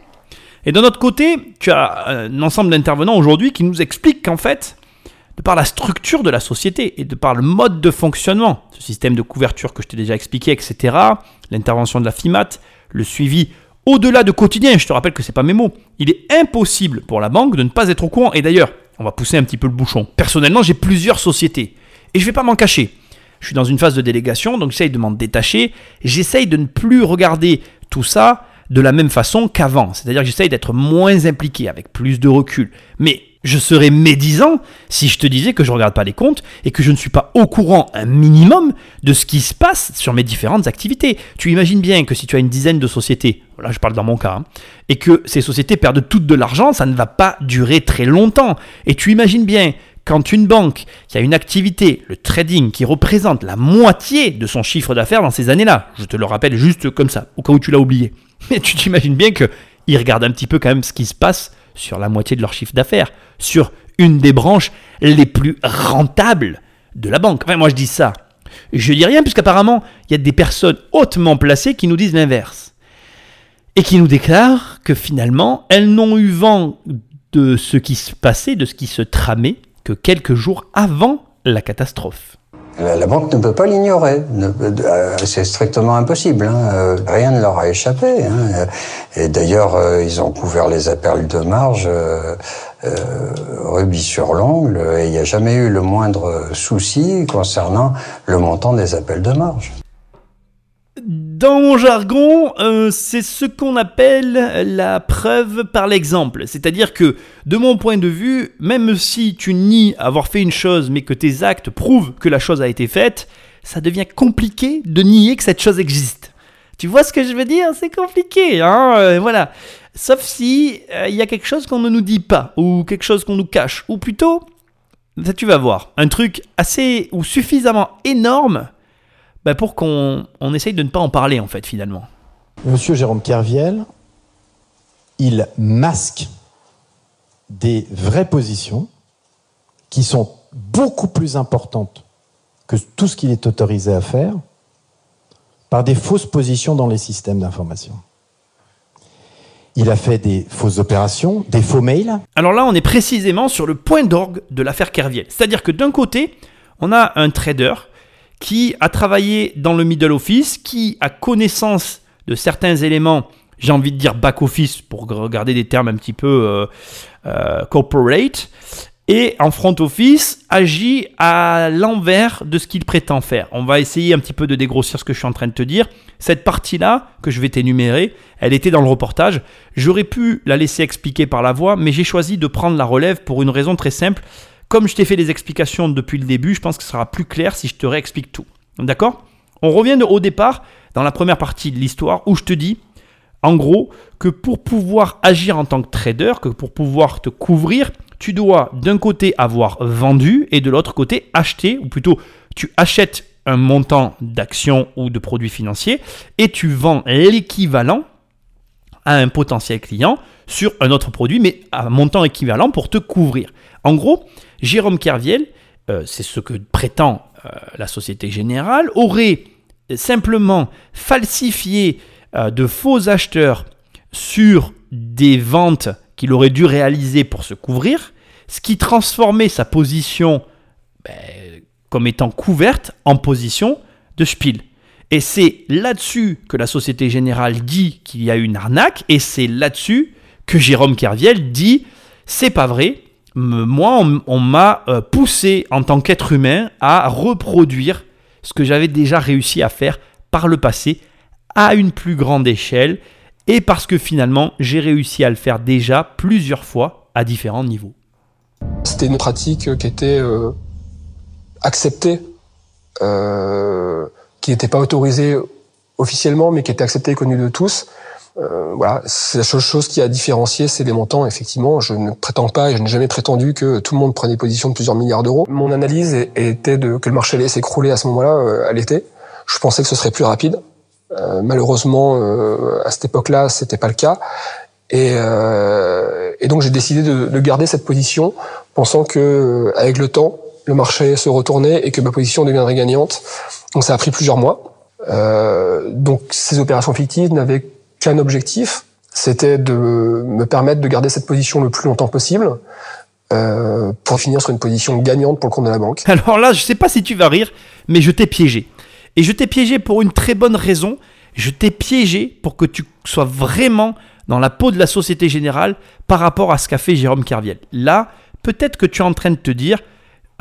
Et d'un autre côté, tu as un ensemble d'intervenants aujourd'hui qui nous expliquent qu'en fait, de par la structure de la société et de par le mode de fonctionnement, ce système de couverture que je t'ai déjà expliqué, etc., l'intervention de la FIMAT, le suivi au-delà de quotidien, je te rappelle que c'est pas mes mots, il est impossible pour la banque de ne pas être au courant. Et d'ailleurs, on va pousser un petit peu le bouchon. Personnellement, j'ai plusieurs sociétés et je vais pas m'en cacher. Je suis dans une phase de délégation, donc j'essaye de m'en détacher. J'essaye de ne plus regarder tout ça de la même façon qu'avant. C'est-à-dire que j'essaye d'être moins impliqué, avec plus de recul. Mais je serais médisant si je te disais que je ne regarde pas les comptes et que je ne suis pas au courant un minimum de ce qui se passe sur mes différentes activités. Tu imagines bien que si tu as une dizaine de sociétés, là je parle dans mon cas, hein, et que ces sociétés perdent toutes de l'argent, ça ne va pas durer très longtemps. Et tu imagines bien quand une banque qui a une activité, le trading, qui représente la moitié de son chiffre d'affaires dans ces années-là, je te le rappelle juste comme ça, au cas où tu l'as oublié, *laughs* mais tu t'imagines bien qu'ils regardent un petit peu quand même ce qui se passe sur la moitié de leur chiffre d'affaires, sur une des branches les plus rentables de la banque. Moi je dis ça. Je dis rien puisqu'apparemment, il y a des personnes hautement placées qui nous disent l'inverse. Et qui nous déclarent que finalement, elles n'ont eu vent de ce qui se passait, de ce qui se tramait, que quelques jours avant la catastrophe. La, banque ne peut pas l'ignorer. Euh, C'est strictement impossible. hein. Euh, Rien ne leur a échappé. hein. Et d'ailleurs, euh, ils ont couvert les appels de marge euh, euh, rubis sur l'ongle et il n'y a jamais eu le moindre souci concernant le montant des appels de marge. Dans mon jargon, euh, c'est ce qu'on appelle la preuve par l'exemple. C'est-à-dire que, de mon point de vue, même si tu nies avoir fait une chose, mais que tes actes prouvent que la chose a été faite, ça devient compliqué de nier que cette chose existe. Tu vois ce que je veux dire? C'est compliqué, hein euh, Voilà. Sauf si euh, il y a quelque chose qu'on ne nous dit pas, ou quelque chose qu'on nous cache, ou plutôt, ça tu vas voir, un truc assez ou suffisamment énorme bah, pour qu'on on essaye de ne pas en parler en fait finalement. Monsieur Jérôme Kerviel, il masque des vraies positions qui sont beaucoup plus importantes que tout ce qu'il est autorisé à faire par des fausses positions dans les systèmes d'information. Il a fait des fausses opérations, des faux mails. Alors là, on est précisément sur le point d'orgue de l'affaire Kerviel. C'est-à-dire que d'un côté, on a un trader qui a travaillé dans le middle office, qui a connaissance de certains éléments, j'ai envie de dire back office pour regarder des termes un petit peu euh, euh, corporate, et en front office agit à l'envers de ce qu'il prétend faire. On va essayer un petit peu de dégrossir ce que je suis en train de te dire. Cette partie-là, que je vais t'énumérer, elle était dans le reportage. J'aurais pu la laisser expliquer par la voix, mais j'ai choisi de prendre la relève pour une raison très simple. Comme je t'ai fait les explications depuis le début, je pense que ce sera plus clair si je te réexplique tout. D'accord? On revient au départ, dans la première partie de l'histoire, où je te dis, en gros, que pour pouvoir agir en tant que trader, que pour pouvoir te couvrir, tu dois d'un côté avoir vendu et de l'autre côté acheter, ou plutôt tu achètes un montant d'actions ou de produits financiers et tu vends l'équivalent à un potentiel client sur un autre produit, mais à un montant équivalent pour te couvrir. En gros, Jérôme Kerviel euh, c'est ce que prétend euh, la Société Générale, aurait simplement falsifié euh, de faux acheteurs sur des ventes qu'il aurait dû réaliser pour se couvrir, ce qui transformait sa position ben, comme étant couverte en position de spiel. Et c'est là-dessus que la Société Générale dit qu'il y a une arnaque, et c'est là-dessus que Jérôme Kerviel dit c'est pas vrai. Moi, on, on m'a euh, poussé en tant qu'être humain à reproduire ce que j'avais déjà réussi à faire par le passé à une plus grande échelle et parce que finalement j'ai réussi à le faire déjà plusieurs fois à différents niveaux. C'était une pratique qui était euh, acceptée, euh, qui n'était pas autorisée officiellement, mais qui était acceptée et connue de tous. Euh, voilà, c'est la seule chose qui a différencié, c'est les montants. Effectivement, je ne prétends pas et je n'ai jamais prétendu que tout le monde prenait position de plusieurs milliards d'euros. Mon analyse était de, que le marché allait s'écrouler à ce moment-là, euh, à l'été. Je pensais que ce serait plus rapide. Euh, malheureusement, euh, à cette époque-là, c'était pas le cas. Et, euh, et donc j'ai décidé de, de garder cette position, pensant que euh, avec le temps, le marché se retournait et que ma position deviendrait gagnante. Donc ça a pris plusieurs mois. Donc ces opérations fictives n'avaient qu'un objectif, c'était de me permettre de garder cette position le plus longtemps possible euh, pour finir sur une position gagnante pour le compte de la banque. *laughs* Alors là, je sais pas si tu vas rire, mais je t'ai piégé. Et je t'ai piégé pour une très bonne raison. Je t'ai piégé pour que tu sois vraiment dans la peau de la Société Générale par rapport à ce qu'a fait Jérôme Kerviel. Là, peut-être que tu es en train de te dire,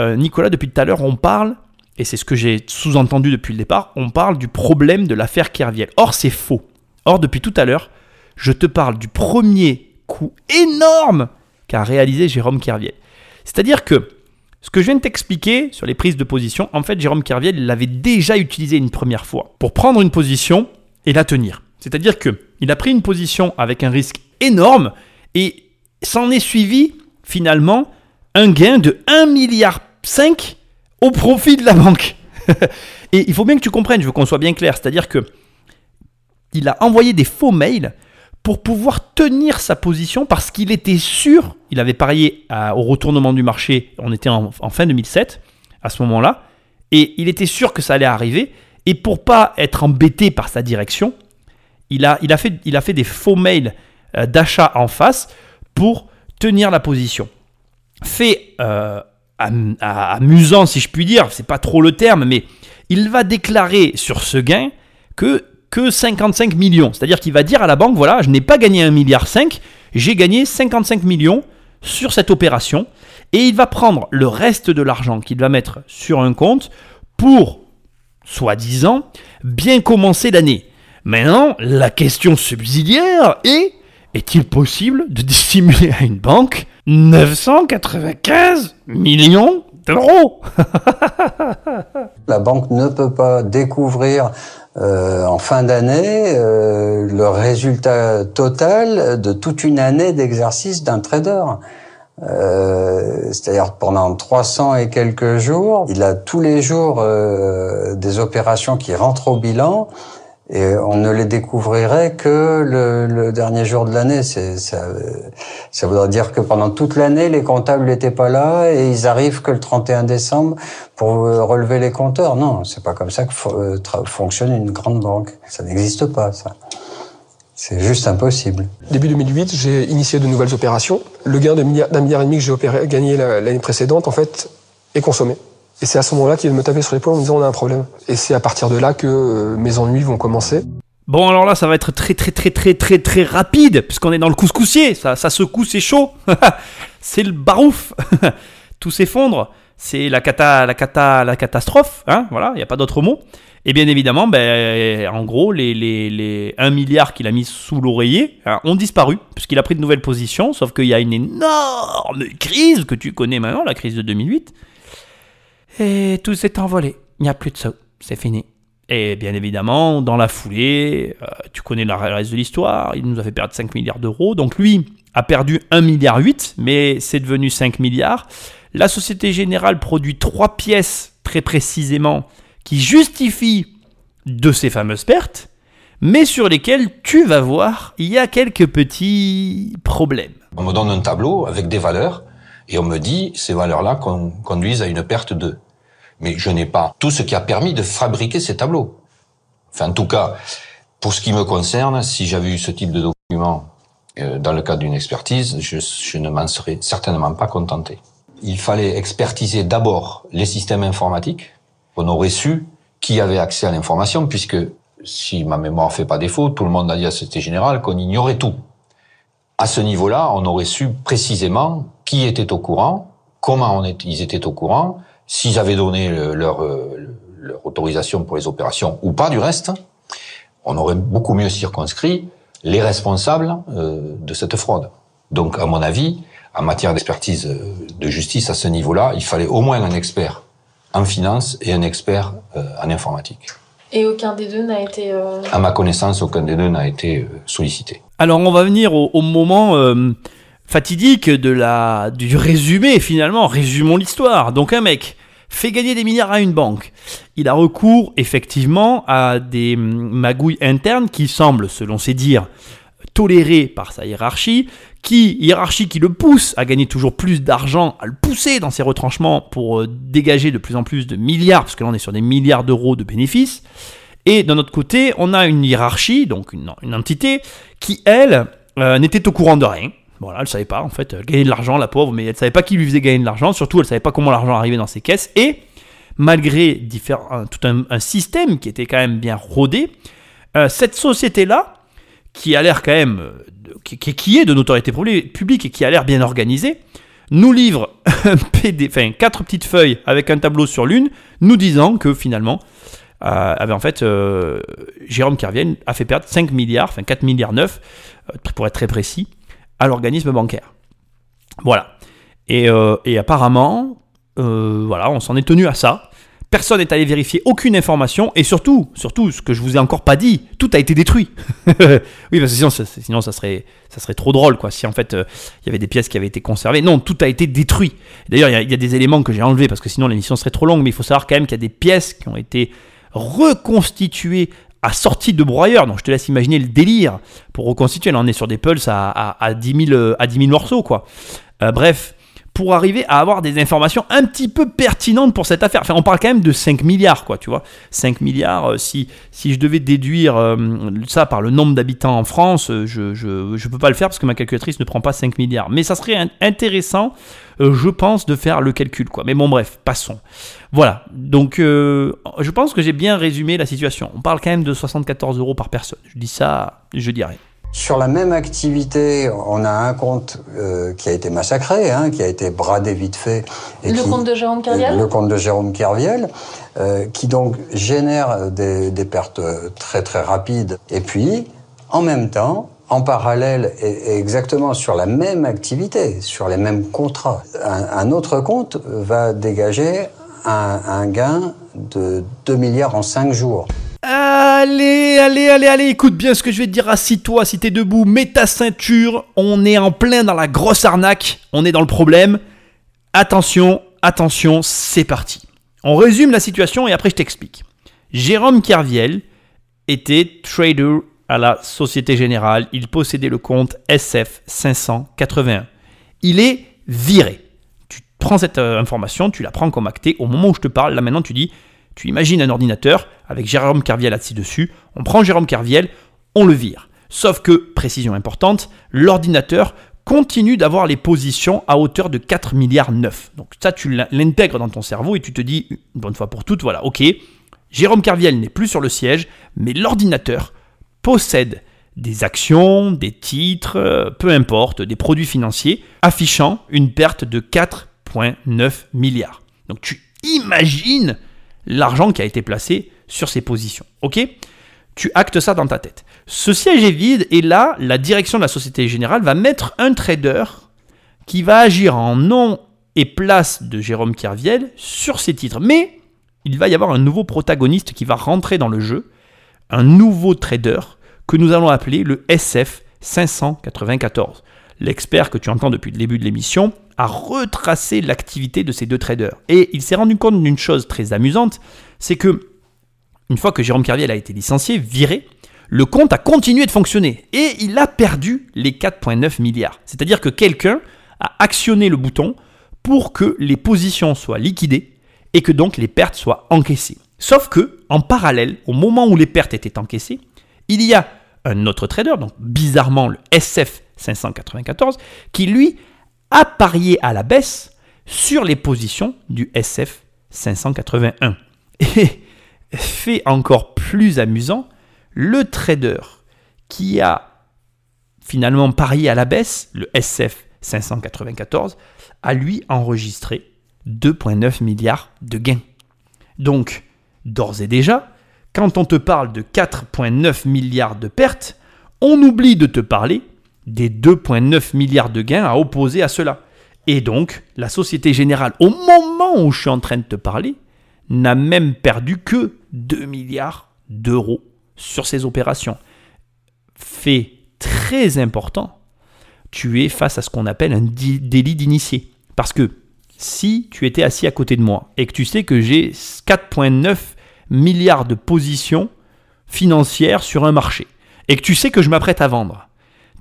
euh, Nicolas, depuis tout à l'heure, on parle, et c'est ce que j'ai sous-entendu depuis le départ, on parle du problème de l'affaire Kerviel. Or, c'est faux. Or, depuis tout à l'heure, je te parle du premier coup énorme qu'a réalisé Jérôme Kerviel. C'est-à-dire que ce que je viens de t'expliquer sur les prises de position, en fait, Jérôme Kerviel l'avait déjà utilisé une première fois pour prendre une position et la tenir. C'est-à-dire que il a pris une position avec un risque énorme et s'en est suivi finalement un gain de 1,5 milliard au profit de la banque. *laughs* et il faut bien que tu comprennes, je veux qu'on soit bien clair, c'est-à-dire que il a envoyé des faux mails pour pouvoir tenir sa position parce qu'il était sûr, il avait parié au retournement du marché, on était en, fin 2007 à ce moment-là, et il était sûr que ça allait arriver, et pour pas être embêté par sa direction, il a, fait, il a fait des faux mails euh, d'achat en face pour tenir la position. Fait euh, amusant si je puis dire, c'est pas trop le terme, mais il va déclarer sur ce gain que, que 55 millions. C'est-à-dire qu'il va dire à la banque, voilà, je n'ai pas gagné 1,5 milliard, j'ai gagné 55 millions sur cette opération. Et il va prendre le reste de l'argent qu'il va mettre sur un compte pour, soi-disant, bien commencer l'année. Maintenant, la question subsidiaire est, est-il possible de dissimuler à une banque 995 millions d'euros? La banque ne peut pas découvrir euh, en fin d'année euh, le résultat total de toute une année d'exercice d'un trader. Euh, C'est-à-dire pendant 300 et quelques jours, il a tous les jours euh, des opérations qui rentrent au bilan et on ne les découvrirait que le, le dernier jour de l'année. Ça, ça voudrait dire que pendant toute l'année, les comptables n'étaient pas là et ils arrivent que le 31 décembre pour euh, relever les compteurs. Non, c'est pas comme ça que euh, fonctionne une grande banque. Ça n'existe pas, ça. C'est juste impossible. Début 2008, j'ai initié de nouvelles opérations. Le gain de milliard- d'un milliard et demi que j'ai gagné la- l'année précédente, en fait, est consommé. Et c'est à ce moment-là qu'il me tapait sur l'épaule en me disant on a un problème. Et c'est à partir de là que euh, mes ennuis vont commencer. Bon, alors là, ça va être très, très, très, très, très, très rapide, puisqu'on est dans le couscoussier. Ça, ça secoue, c'est chaud. *laughs* c'est le barouf. *laughs* Tout s'effondre. C'est la, cata, la, cata, la catastrophe. Hein voilà, il n'y a pas d'autre mot. Et bien évidemment, ben, en gros, les, les, les 1 milliard qu'il a mis sous l'oreiller hein, ont disparu, puisqu'il a pris de nouvelles positions, sauf qu'il y a une énorme crise que tu connais maintenant, la crise de 2008. Et tout s'est envolé. Il n'y a plus de ça. C'est fini. Et bien évidemment, dans la foulée, euh, tu connais le reste de l'histoire, il nous a fait perdre 5 milliards d'euros. Donc lui a perdu 1 milliard 8, mais c'est devenu 5 milliards. La Société Générale produit trois pièces très précisément qui justifient de ces fameuses pertes, mais sur lesquelles tu vas voir, il y a quelques petits problèmes. On me donne un tableau avec des valeurs et on me dit ces valeurs-là con- conduisent à une perte de. Mais je n'ai pas tout ce qui a permis de fabriquer ces tableaux. Enfin, en tout cas, pour ce qui me concerne, si j'avais eu ce type de document euh, dans le cadre d'une expertise, je, ne m'en serais certainement pas contenté. Il fallait expertiser d'abord les systèmes informatiques. On aurait su qui avait accès à l'information, puisque si ma mémoire fait pas défaut, tout le monde a dit à Société Générale qu'on ignorait tout. À ce niveau-là, on aurait su précisément qui était au courant, comment ils étaient au courant, s'ils avaient donné le- leur, euh, leur autorisation pour les opérations ou pas du reste. On aurait beaucoup mieux circonscrit les responsables euh, de cette fraude. Donc, à mon avis, en matière d'expertise euh, de justice à ce niveau-là, il fallait au moins un expert en finance et un expert euh, en informatique. Et aucun des deux n'a été. euh, À ma connaissance, aucun des deux n'a été sollicité. Alors on va venir au, au moment euh, fatidique de la, du résumé finalement. Résumons l'histoire. Donc un mec fait gagner des milliards à une banque. Il a recours effectivement à des hum, magouilles internes qui semblent, selon ses dires, tolérées par sa hiérarchie, qui hiérarchie qui le pousse à gagner toujours plus d'argent, à le pousser dans ses retranchements pour euh, dégager de plus en plus de milliards, parce que là on est sur des milliards d'euros de bénéfices. Et d'un autre côté, on a une hiérarchie, donc une, une entité, qui, elle, euh, n'était au courant de rien. Voilà, elle savait pas, en fait, elle gagnait de l'argent, la pauvre, mais elle savait pas qui lui faisait gagner de l'argent, surtout elle savait pas comment l'argent arrivait dans ses caisses, et malgré tout un, système qui était quand même bien rodé, euh, cette société-là, qui a l'air quand même, euh, qui, est de notoriété publi- publique et qui a l'air bien organisée, nous livre *laughs* un quatre petites feuilles avec un tableau sur l'une, nous disant que finalement, euh, avait en fait, euh, Jérôme Kerviel a fait perdre 5 milliards, enfin 4 milliards 9, euh, pour être très précis, à l'organisme bancaire. Voilà. Et, euh, apparemment, euh, voilà, on s'en est tenu à ça. Personne n'est allé vérifier aucune information et surtout, surtout, ce que je vous ai encore pas dit, tout a été détruit. *laughs* oui, parce que sinon, ça, sinon ça, serait, ça serait trop drôle, quoi. Si en fait, euh, il y avait des pièces qui avaient été conservées. Non, tout a été détruit. D'ailleurs, il y, a des éléments que j'ai enlevés parce que sinon l'émission serait trop longue, mais il faut savoir quand même qu'il y a des pièces qui ont été reconstituées à sortie de broyeur. Donc je te laisse imaginer le délire pour reconstituer. Là, on est sur des pulses à, à, à 10, 000, euh, à 10 000 morceaux, quoi. Euh, bref, pour arriver à avoir des informations un petit peu pertinentes pour cette affaire. Enfin, on parle quand même de 5 milliards, quoi, tu vois. 5 milliards, euh, si, si je devais déduire euh, ça par le nombre d'habitants en France, euh, je ne peux pas le faire parce que ma calculatrice ne prend pas 5 milliards. Mais ça serait in- intéressant, je pense, de faire le calcul, quoi. Mais bon, bref, passons. Voilà, donc je pense que j'ai bien résumé la situation. On parle quand même de 74 euros par personne. Je dis ça, je dis. Sur la même activité, on a un compte euh, qui a été massacré, hein, qui a été bradé vite fait. et Le qui- compte de Jérôme Kerviel Le compte de Jérôme Kerviel, euh, qui donc génère des, des pertes euh, très très rapides. Et puis, en même temps, en parallèle, et, et exactement sur la même activité, sur les mêmes contrats, un, un autre compte va dégager un, un gain de 2 milliards en 5 jours. Allez, allez, allez, allez, écoute bien ce que je vais te dire. Assis-toi, si t'es debout, mets ta ceinture. On est en plein dans la grosse arnaque. On est dans le problème. Attention, attention, c'est parti. On résume la situation et après je t'explique. Jérôme Kerviel était trader à la Société Générale. Il possédait le compte SF 581. Il est viré. Tu prends cette euh, information, tu la prends comme actée. Au moment où je te parle, là maintenant, tu dis, tu imagines un ordinateur avec Jérôme Kerviel là-dessus dessus. On prend Jérôme Kerviel, on le vire. Sauf que, précision importante, l'ordinateur continue d'avoir les positions à hauteur de 4 milliards 9. Donc ça, tu l'intègres dans ton cerveau et tu te dis, une bonne fois pour toutes, voilà, ok, Jérôme Kerviel n'est plus sur le siège, mais l'ordinateur possède des actions, des titres, euh, peu importe, des produits financiers, affichant une perte de 4,9 milliards. Donc tu imagines l'argent qui a été placé sur ces positions. Ok? Tu actes ça dans ta tête. Ce siège est vide et là, la direction de la Société Générale va mettre un trader qui va agir en nom et place de Jérôme Kerviel sur ces titres. Mais il va y avoir un nouveau protagoniste qui va rentrer dans le jeu, un nouveau trader que nous allons appeler le SF 594. L'expert que tu entends depuis le début de l'émission a retracé l'activité de ces deux traders. Et il s'est rendu compte d'une chose très amusante, c'est que une fois que Jérôme Kerviel a été licencié, viré, le compte a continué de fonctionner et il a perdu les 4,9 milliards. C'est-à-dire que quelqu'un a actionné le bouton pour que les positions soient liquidées et que donc les pertes soient encaissées. Sauf que, en parallèle, au moment où les pertes étaient encaissées, il y a un autre trader, donc bizarrement le SF 594, qui lui a parié à la baisse sur les positions du SF 581. Et fait encore plus amusant, le trader qui a finalement parié à la baisse, le SF 594, a lui enregistré 2,9 milliards de gains. Donc, d'ores et déjà, quand on te parle de 4,9 milliards de pertes, on oublie de te parler des 2,9 milliards de gains à opposer à cela. Et donc, la Société Générale, au moment où je suis en train de te parler, n'a même perdu que 2 milliards d'euros sur ces opérations. Fait très important, tu es face à ce qu'on appelle un délit d'initié. Parce que si tu étais assis à côté de moi et que tu sais que j'ai 4,9 milliards de positions financières sur un marché et que tu sais que je m'apprête à vendre,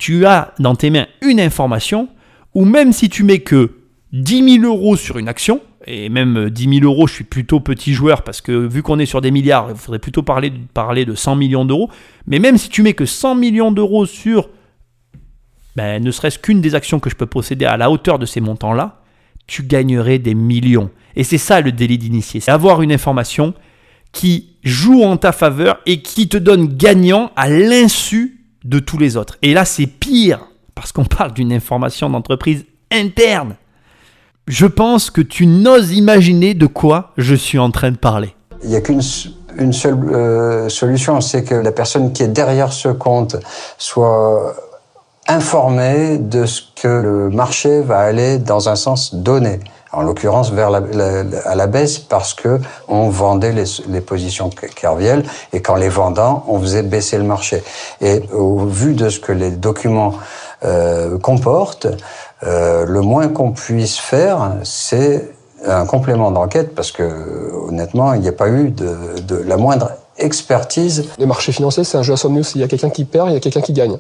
tu as dans tes mains une information où même si tu mets que 10 000 euros sur une action, et même 10 000 euros, je suis plutôt petit joueur parce que vu qu'on est sur des milliards, il faudrait plutôt parler, parler de 100 millions d'euros. Mais même si tu mets que 100 millions d'euros sur ben, ne serait-ce qu'une des actions que je peux posséder à la hauteur de ces montants-là, tu gagnerais des millions. Et c'est ça le délit d'initié, c'est avoir une information qui joue en ta faveur et qui te donne gagnant à l'insu de tous les autres. Et là, c'est pire, parce qu'on *laughs* parle d'une information d'entreprise interne. Je pense que tu n'oses imaginer de quoi je suis en train de parler. Il n'y a qu'une une seule euh, solution, c'est que la personne qui est derrière ce compte soit informée de ce que le marché va aller dans un sens donné en l'occurrence vers la, à la baisse parce que on vendait les, les positions Kerviel et qu'en les vendant, on faisait baisser le marché. Et au vu de ce que les documents euh, comportent, euh, le moins qu'on puisse faire, c'est un complément d'enquête parce que honnêtement, il n'y a pas eu de, de, la moindre expertise. Les marchés financiers, c'est un jeu à somme Il y a quelqu'un qui perd, il y a quelqu'un qui gagne.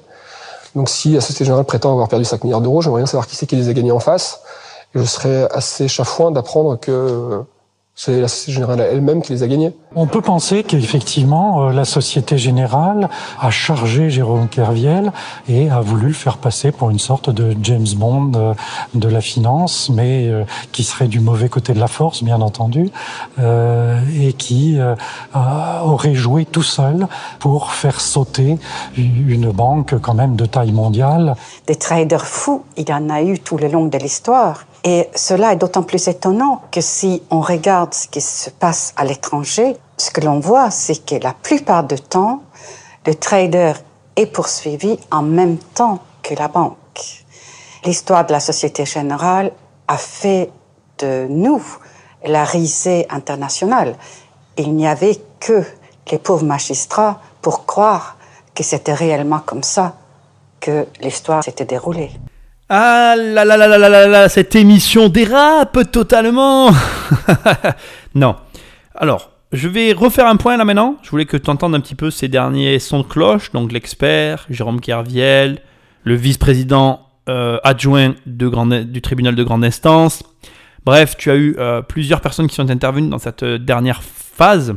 Donc si la Société Générale prétend avoir perdu 5 milliards d'euros, j'aimerais bien savoir qui c'est qui les a gagnés en face je serais assez chafouin d'apprendre que c'est la Société Générale elle-même qui les a gagnés. On peut penser qu'effectivement, euh, la Société Générale a chargé Jérôme Kerviel et a voulu le faire passer pour une sorte de James Bond euh, de la finance, mais euh, qui serait du mauvais côté de la force, bien entendu, et qui aurait joué tout seul pour faire sauter une banque quand même de taille mondiale. Des traders fous, il y en a eu tout le long de l'histoire. Et cela est d'autant plus étonnant que si on regarde ce qui se passe à l'étranger, ce que l'on voit, c'est que la plupart du temps, le trader est poursuivi en même temps que la banque. L'histoire de la Société Générale a fait de nous la risée internationale. Il n'y avait que les pauvres magistrats pour croire que c'était réellement comme ça que l'histoire s'était déroulée. Ah là là là là là là cette émission dérape totalement *laughs* Non. Alors, je vais refaire un point là maintenant. Je voulais que tu entendes un petit peu ces derniers sons de cloche. Donc l'expert, Jérôme Kerviel, le vice-président euh, adjoint du tribunal de grande instance. Bref, tu as eu euh, plusieurs personnes qui sont intervenues dans cette euh, dernière phase.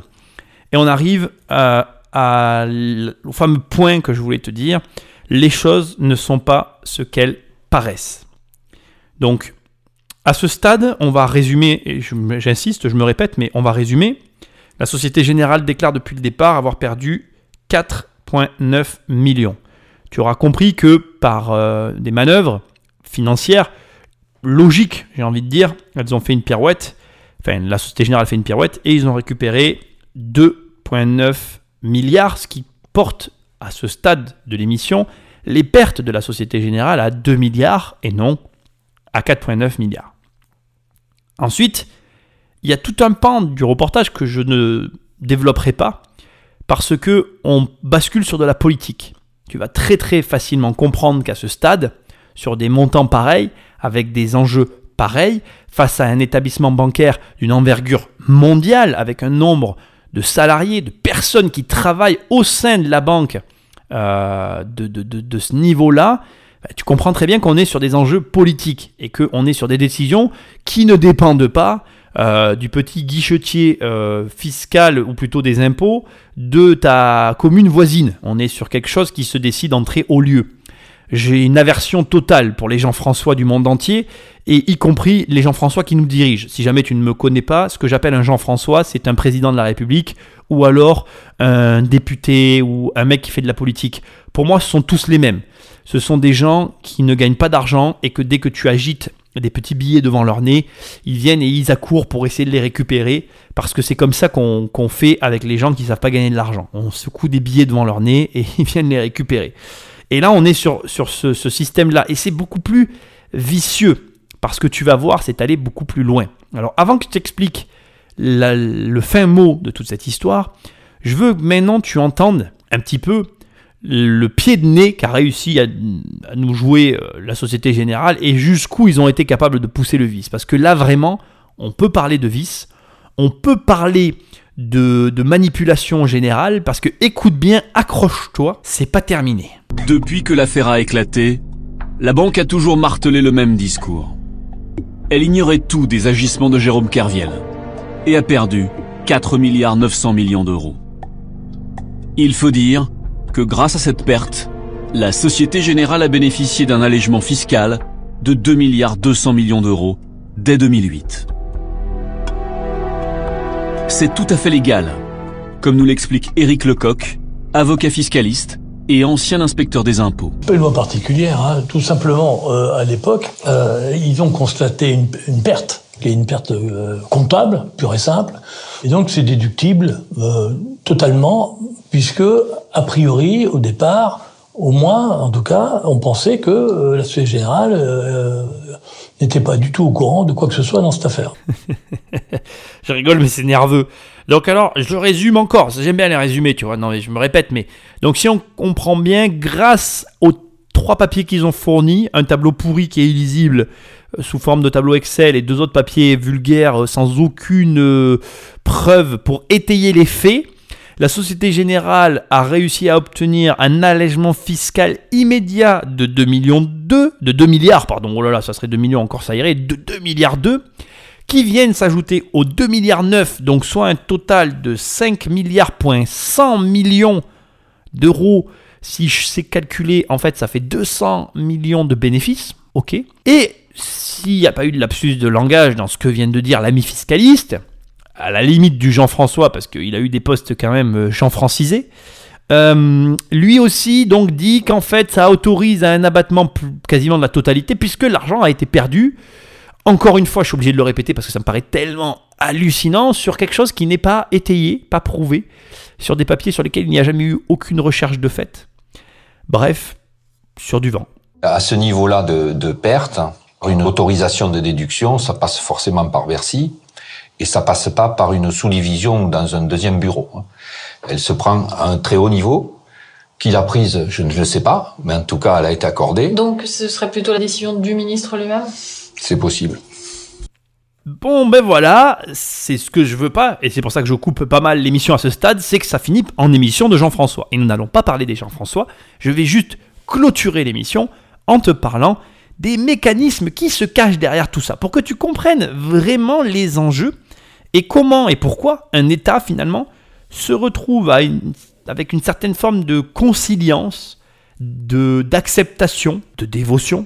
Et on arrive à, au fameux point que je voulais te dire. Les choses ne sont pas ce qu'elles Donc, à ce stade, on va résumer, et j'insiste, je me répète, mais on va résumer. La Société Générale déclare depuis le départ avoir perdu 4,9 millions. Tu auras compris que par euh, des manœuvres financières logiques, j'ai envie de dire, elles ont fait une pirouette, enfin la Société Générale fait une pirouette, et ils ont récupéré 2,9 milliards, ce qui porte à ce stade de l'émission les pertes de la Société Générale à 2 milliards et non à 4,9 milliards. Ensuite, il y a tout un pan du reportage que je ne développerai pas parce que on bascule sur de la politique. Tu vas très très facilement comprendre qu'à ce stade, sur des montants pareils, avec des enjeux pareils, face à un établissement bancaire d'une envergure mondiale, avec un nombre de salariés, de personnes qui travaillent au sein de la banque euh, de, ce niveau-là, bah, tu comprends très bien qu'on est sur des enjeux politiques et qu'on est sur des décisions qui ne dépendent pas euh, du petit guichetier euh, fiscal ou plutôt des impôts de ta commune voisine. On est sur quelque chose qui se décide en très haut lieu. J'ai une aversion totale pour les Jean-François du monde entier, et y compris les Jean-François qui nous dirigent. Si jamais tu ne me connais pas, ce que j'appelle un Jean-François, c'est un président de la République, ou alors un député, ou un mec qui fait de la politique. Pour moi, ce sont tous les mêmes. Ce sont des gens qui ne gagnent pas d'argent, et que dès que tu agites des petits billets devant leur nez, ils viennent et ils accourent pour essayer de les récupérer, parce que c'est comme ça qu'on fait avec les gens qui ne savent pas gagner de l'argent. On secoue des billets devant leur nez et *laughs* ils viennent les récupérer. Et là, on est sur, sur ce, système-là. Et c'est beaucoup plus vicieux. Parce que tu vas voir, c'est aller beaucoup plus loin. Alors, avant que je t'explique le fin mot de toute cette histoire, je veux que maintenant tu entendes un petit peu le pied de nez qu'a réussi à, nous jouer euh, la Société Générale et jusqu'où ils ont été capables de pousser le vice. Parce que là, vraiment, on peut parler de vice, on peut parler de, manipulation générale, parce que écoute bien, accroche-toi, c'est pas terminé. Depuis que l'affaire a éclaté, la banque a toujours martelé le même discours. Elle ignorait tout des agissements de Jérôme Kerviel et a perdu 4 milliards 900 millions d'euros. Il faut dire que grâce à cette perte, la Société Générale a bénéficié d'un allègement fiscal de 2 milliards 200 millions d'euros dès 2008. C'est tout à fait légal, comme nous l'explique Éric Lecoq, avocat fiscaliste et ancien inspecteur des impôts. Pas une loi particulière, hein. tout simplement, euh, à l'époque, euh, ils ont constaté une, perte, qui est une perte euh, comptable, pure et simple, et donc c'est déductible totalement, puisque, a priori, au départ, au moins, en tout cas, on pensait que la Société Générale n'était pas du tout au courant de quoi que ce soit dans cette affaire. *laughs* je rigole, mais c'est nerveux. Donc alors, je résume encore. J'aime bien les résumer, tu vois. Non, mais je me répète, mais donc si on comprend bien, grâce aux trois papiers qu'ils ont fournis, un tableau pourri qui est illisible euh, sous forme de tableau Excel et deux autres papiers vulgaires euh, sans aucune euh, preuve pour étayer les faits, la Société Générale a réussi à obtenir un allègement fiscal immédiat de 2 millions 2, de 2 milliards, pardon, oh là là, ça serait 2 millions encore, ça irait, de 2 milliards 2, qui viennent s'ajouter aux 2 milliards 9, donc soit un total de 5 milliards 100 millions d'euros. Si je sais calculer, en fait, ça fait 200 millions de bénéfices, ok. Et s'il n'y a pas eu de lapsus de langage dans ce que vient de dire l'ami fiscaliste, à la limite du Jean-François, parce qu'il a eu des postes quand même euh, Jean-francisés. Euh, lui aussi donc dit qu'en fait ça autorise un abattement quasiment de la totalité puisque l'argent a été perdu. Encore une fois, je suis obligé de le répéter parce que ça me paraît tellement hallucinant sur quelque chose qui n'est pas étayé, pas prouvé, sur des papiers sur lesquels il n'y a jamais eu aucune recherche de fait. Bref, sur du vent. À ce niveau-là de, de perte, une autorisation de déduction, ça passe forcément par Bercy et ça passe pas par une sous-division dans un deuxième bureau. Elle se prend à un très haut niveau. Qui l'a prise, je ne le sais pas, mais en tout cas, elle a été accordée. Donc, ce serait plutôt la décision du ministre lui-même? C'est possible. Bon, ben voilà, c'est ce que je veux pas, et c'est pour ça que je coupe pas mal l'émission à ce stade, c'est que ça finit en émission de Jean-François. Et nous n'allons pas parler des Jean-François, je vais juste clôturer l'émission en te parlant des mécanismes qui se cachent derrière tout ça, pour que tu comprennes vraiment les enjeux et comment et pourquoi un État finalement se retrouve avec une certaine forme de conciliance, d'acceptation, de, dévotion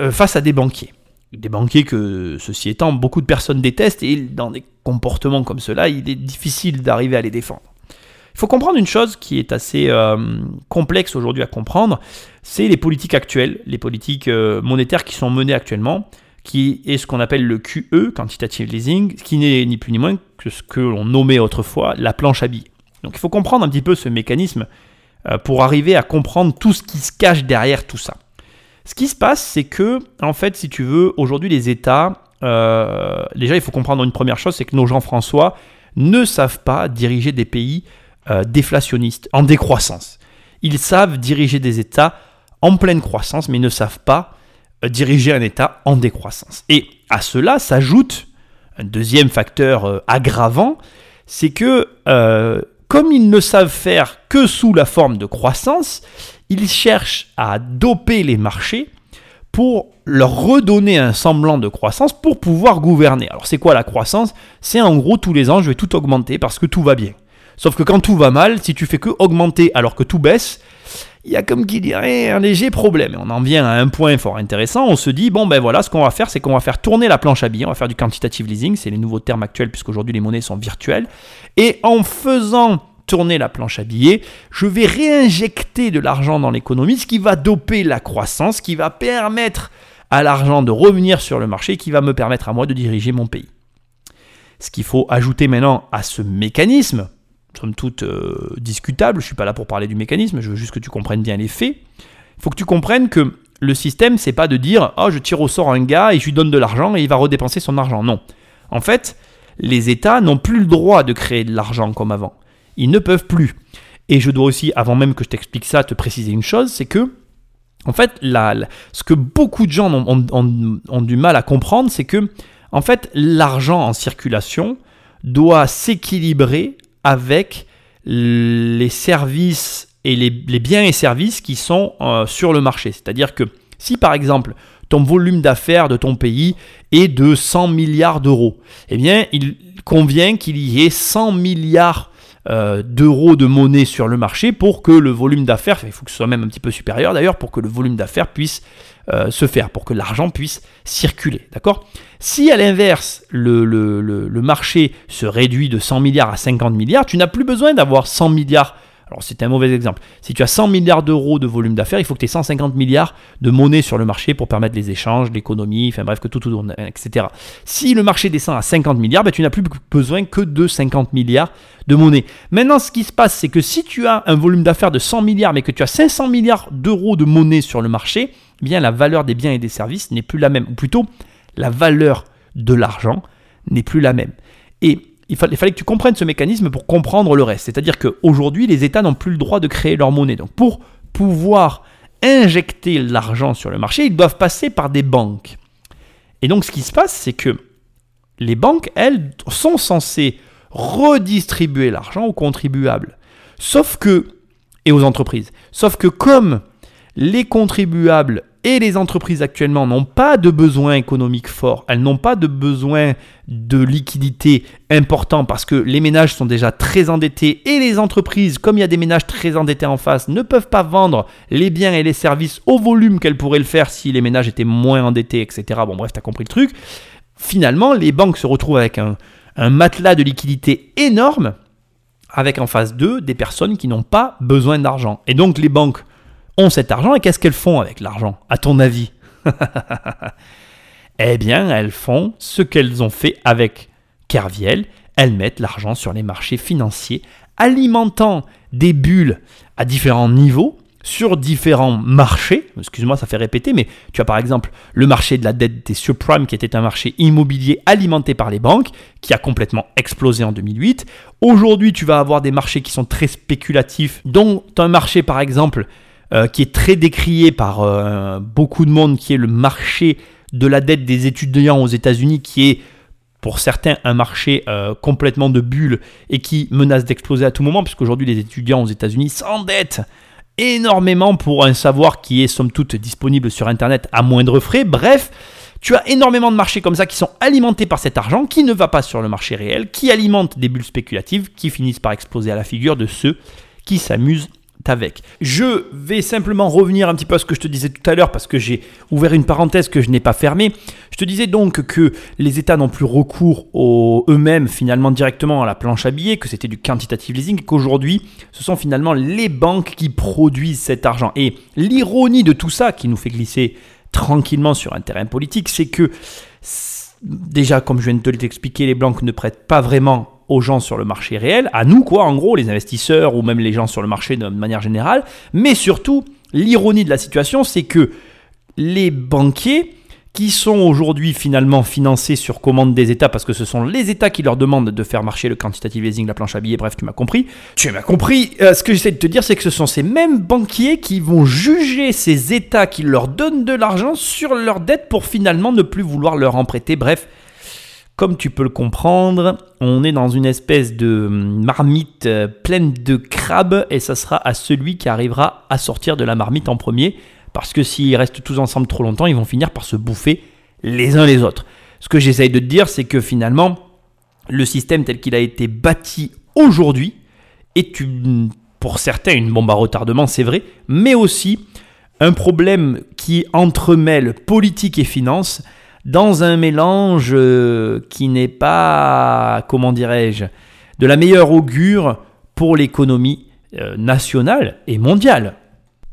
euh, face à des banquiers? Des banquiers que, ceci étant, beaucoup de personnes détestent et dans des comportements comme cela, il est difficile d'arriver à les défendre. Il faut comprendre une chose qui est assez euh, complexe aujourd'hui à comprendre, c'est les politiques actuelles, les politiques euh, monétaires qui sont menées actuellement qui est ce qu'on appelle le QE, Quantitative Leasing, qui n'est ni plus ni moins que ce que l'on nommait autrefois la planche à billets. Donc il faut comprendre un petit peu ce mécanisme euh, pour arriver à comprendre tout ce qui se cache derrière tout ça. Ce qui se passe, c'est que, en fait, si tu veux, aujourd'hui, les États, euh, déjà, il faut comprendre une première chose, c'est que nos Jean-François ne savent pas diriger des pays euh, déflationnistes, en décroissance. Ils savent diriger des États en pleine croissance, mais ne savent pas diriger un État en décroissance. Et à cela s'ajoute un deuxième facteur euh, aggravant, c'est que euh, comme ils ne savent faire que sous la forme de croissance, ils cherchent à doper les marchés pour leur redonner un semblant de croissance pour pouvoir gouverner. Alors c'est quoi la croissance? C'est en gros tous les ans je vais tout augmenter parce que tout va bien. Sauf que quand tout va mal, si tu fais que augmenter alors que tout baisse, il y a comme qui dirait un léger problème. Et on en vient à un point fort intéressant. On se dit, bon ben voilà, ce qu'on va faire, c'est qu'on va faire tourner la planche à billets, on va faire du quantitative leasing, c'est les nouveaux termes actuels puisqu'aujourd'hui les monnaies sont virtuelles. Et en faisant tourner la planche à billets, je vais réinjecter de l'argent dans l'économie, ce qui va doper la croissance, qui va permettre à l'argent de revenir sur le marché, qui va me permettre à moi de diriger mon pays. Ce qu'il faut ajouter maintenant à ce mécanisme, somme toute euh, discutable, je suis pas là pour parler du mécanisme, je veux juste que tu comprennes bien les faits, il faut que tu comprennes que le système, c'est pas de dire oh, je tire au sort un gars et je lui donne de l'argent et il va redépenser son argent. Non. En fait, les États n'ont plus le droit de créer de l'argent comme avant. Ils ne peuvent plus. Et je dois aussi, avant même que je t'explique ça, te préciser une chose, c'est que, en fait, ce que beaucoup de gens ont, du mal à comprendre, c'est que, en fait, l'argent en circulation doit s'équilibrer avec les services et les, biens et services qui sont euh, sur le marché. C'est-à-dire que si par exemple ton volume d'affaires de ton pays est de 100 milliards d'euros, eh bien il convient qu'il y ait 100 milliards euh, d'euros de monnaie sur le marché pour que le volume d'affaires, il faut que ce soit même un petit peu supérieur d'ailleurs, pour que le volume d'affaires puisse euh, se faire, pour que l'argent puisse circuler. D'accord? Si à l'inverse, le, le, le, marché se réduit de 100 milliards à 50 milliards, tu n'as plus besoin d'avoir 100 milliards alors c'est un mauvais exemple. Si tu as 100 milliards d'euros de volume d'affaires, il faut que tu aies 150 milliards de monnaie sur le marché pour permettre les échanges, l'économie, enfin bref, que tout tourne, etc. Si le marché descend à 50 milliards, ben, tu n'as plus besoin que de 50 milliards de monnaie. Maintenant, ce qui se passe, c'est que si tu as un volume d'affaires de 100 milliards, mais que tu as 500 milliards d'euros de monnaie sur le marché, bien la valeur des biens et des services n'est plus la même. Ou plutôt, la valeur de l'argent n'est plus la même. Et il fallait, que tu comprennes ce mécanisme pour comprendre le reste. C'est-à-dire qu'aujourd'hui, les États n'ont plus le droit de créer leur monnaie. Donc pour pouvoir injecter l'argent sur le marché, ils doivent passer par des banques. Et donc ce qui se passe, c'est que les banques, elles, sont censées redistribuer l'argent aux contribuables. Sauf que, et aux entreprises. Sauf que comme les contribuables et les entreprises actuellement n'ont pas de besoin économique fort, elles n'ont pas de besoin de liquidité important parce que les ménages sont déjà très endettés et les entreprises, comme il y a des ménages très endettés en face, ne peuvent pas vendre les biens et les services au volume qu'elles pourraient le faire si les ménages étaient moins endettés, etc. Bon bref, tu as compris le truc. Finalement, les banques se retrouvent avec un, un matelas de liquidité énorme avec en face d'eux des personnes qui n'ont pas besoin d'argent. Et donc les banques ont cet argent et qu'est-ce qu'elles font avec l'argent, à ton avis *laughs* Eh bien, elles font ce qu'elles ont fait avec Kerviel, elles mettent l'argent sur les marchés financiers, alimentant des bulles à différents niveaux, sur différents marchés. Excuse-moi, ça fait répéter, mais tu as par exemple le marché de la dette des subprimes, qui était un marché immobilier alimenté par les banques, qui a complètement explosé en 2008. Aujourd'hui, tu vas avoir des marchés qui sont très spéculatifs, dont un marché par exemple euh, qui est très décrié par euh, beaucoup de monde, qui est le marché de la dette des étudiants aux États-Unis, qui est pour certains un marché euh, complètement de bulle et qui menace d'exploser à tout moment, puisqu'aujourd'hui les étudiants aux États-Unis s'endettent énormément pour un savoir qui est somme toute disponible sur Internet à moindre frais. Bref, tu as énormément de marchés comme ça qui sont alimentés par cet argent qui ne va pas sur le marché réel, qui alimentent des bulles spéculatives qui finissent par exploser à la figure de ceux qui s'amusent avec. Je vais simplement revenir un petit peu à ce que je te disais tout à l'heure parce que j'ai ouvert une parenthèse que je n'ai pas fermée. Je te disais donc que les États n'ont plus recours eux-mêmes finalement directement à la planche à billets, que c'était du quantitative leasing, qu'aujourd'hui ce sont finalement les banques qui produisent cet argent. Et l'ironie de tout ça qui nous fait glisser tranquillement sur un terrain politique, c'est que déjà comme je viens de te l'expliquer, les banques ne prêtent pas vraiment aux gens sur le marché réel, à nous quoi, en gros, les investisseurs ou même les gens sur le marché de manière générale. Mais surtout, l'ironie de la situation, c'est que les banquiers qui sont aujourd'hui finalement financés sur commande des États, parce que ce sont les États qui leur demandent de faire marcher le quantitative easing, la planche à billets, bref, tu m'as compris. Tu m'as compris. Euh, ce que j'essaie de te dire, c'est que ce sont ces mêmes banquiers qui vont juger ces États qui leur donnent de l'argent sur leurs dettes pour finalement ne plus vouloir leur en prêter. Bref, comme tu peux le comprendre, on est dans une espèce de marmite euh, pleine de crabes et ça sera à celui qui arrivera à sortir de la marmite en premier. Parce que s'ils restent tous ensemble trop longtemps, ils vont finir par se bouffer les uns les autres. Ce que j'essaye de te dire, c'est que finalement, le système tel qu'il a été bâti aujourd'hui est pour certains une bombe à retardement, c'est vrai, mais aussi un problème qui entremêle politique et finance dans un mélange euh, qui n'est pas, comment dirais-je, de la meilleure augure pour l'économie euh, nationale et mondiale.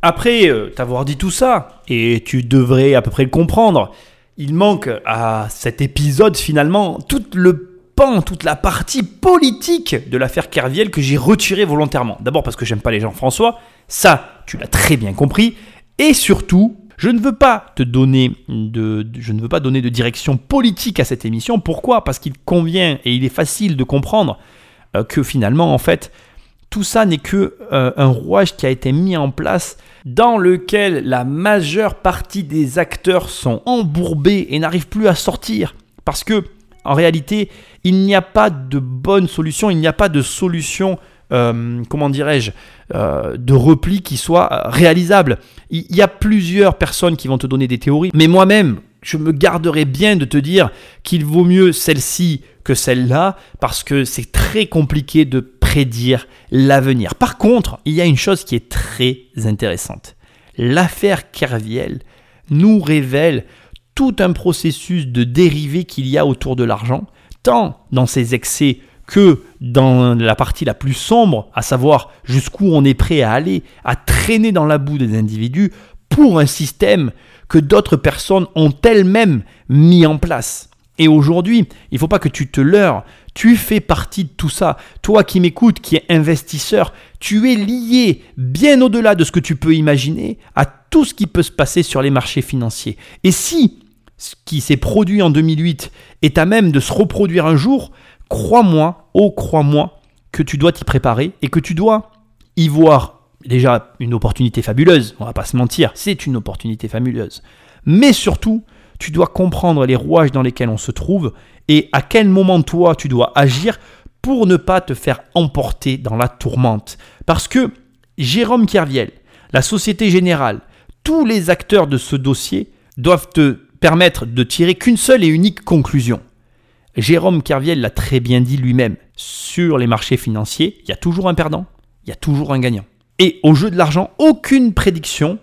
Après euh, t'avoir dit tout ça, et tu devrais à peu près le comprendre, il manque à cet épisode finalement tout le pan, toute la partie politique de l'affaire Kerviel que j'ai retiré volontairement. D'abord parce que j'aime pas les gens François, ça tu l'as très bien compris, et surtout je ne veux pas te donner de, direction politique à cette émission. Pourquoi? Parce qu'il convient et il est facile de comprendre euh, que finalement, en fait, tout ça n'est que euh, un rouage qui a été mis en place dans lequel la majeure partie des acteurs sont embourbés et n'arrivent plus à sortir. Parce que, en réalité, il n'y a pas de bonne solution, il n'y a pas de solution euh, comment dirais-je, euh, de repli qui soit réalisable. Il y a plusieurs personnes qui vont te donner des théories, mais moi-même, je me garderai bien de te dire qu'il vaut mieux celle-ci que celle-là, parce que c'est très compliqué de prédire l'avenir. Par contre, il y a une chose qui est très intéressante. L'affaire Kerviel nous révèle tout un processus de dérivés qu'il y a autour de l'argent, tant dans ses excès que dans la partie la plus sombre, à savoir jusqu'où on est prêt à aller, à traîner dans la boue des individus pour un système que d'autres personnes ont elles-mêmes mis en place. Et aujourd'hui, il ne faut pas que tu te leurres, tu fais partie de tout ça. Toi qui m'écoutes, qui es investisseur, tu es lié bien au-delà de ce que tu peux imaginer à tout ce qui peut se passer sur les marchés financiers. Et si ce qui s'est produit en 2008 est à même de se reproduire un jour, crois-moi, oh crois-moi, que tu dois t'y préparer et que tu dois y voir déjà une opportunité fabuleuse, on va pas se mentir, c'est une opportunité fabuleuse. Mais surtout, tu dois comprendre les rouages dans lesquels on se trouve et à quel moment toi tu dois agir pour ne pas te faire emporter dans la tourmente. Parce que Jérôme Kerviel, la Société Générale, tous les acteurs de ce dossier doivent te permettre de tirer qu'une seule et unique conclusion. Jérôme Kerviel l'a très bien dit lui-même. Sur les marchés financiers, il y a toujours un perdant, il y a toujours un gagnant. Et au jeu de l'argent, aucune prédiction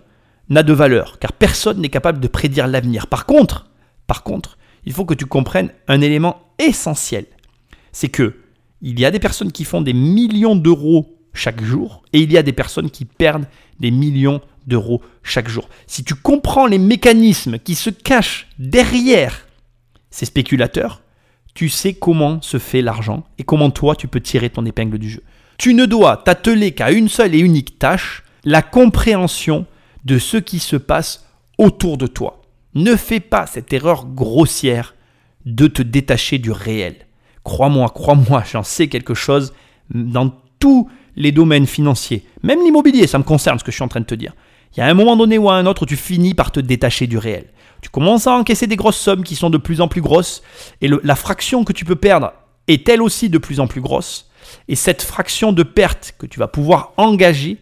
n'a de valeur, car personne n'est capable de prédire l'avenir. Par contre, par contre, il faut que tu comprennes un élément essentiel. C'est que il y a des personnes qui font des millions d'euros chaque jour et il y a des personnes qui perdent des millions d'euros chaque jour. Si tu comprends les mécanismes qui se cachent derrière ces spéculateurs, tu sais comment se fait l'argent et comment toi tu peux tirer ton épingle du jeu. Tu ne dois t'atteler qu'à une seule et unique tâche, la compréhension de ce qui se passe autour de toi. Ne fais pas cette erreur grossière de te détacher du réel. Crois-moi, crois-moi, *laughs* j'en sais quelque chose dans tous les domaines financiers, même l'immobilier, ça me concerne ce que je suis en train de te dire. Il y a un moment donné ou à un autre tu finis par te détacher du réel. Tu commences à encaisser des grosses sommes qui sont de plus en plus grosses et la fraction que tu peux perdre est elle aussi de plus en plus grosse. Et cette fraction de perte que tu vas pouvoir engager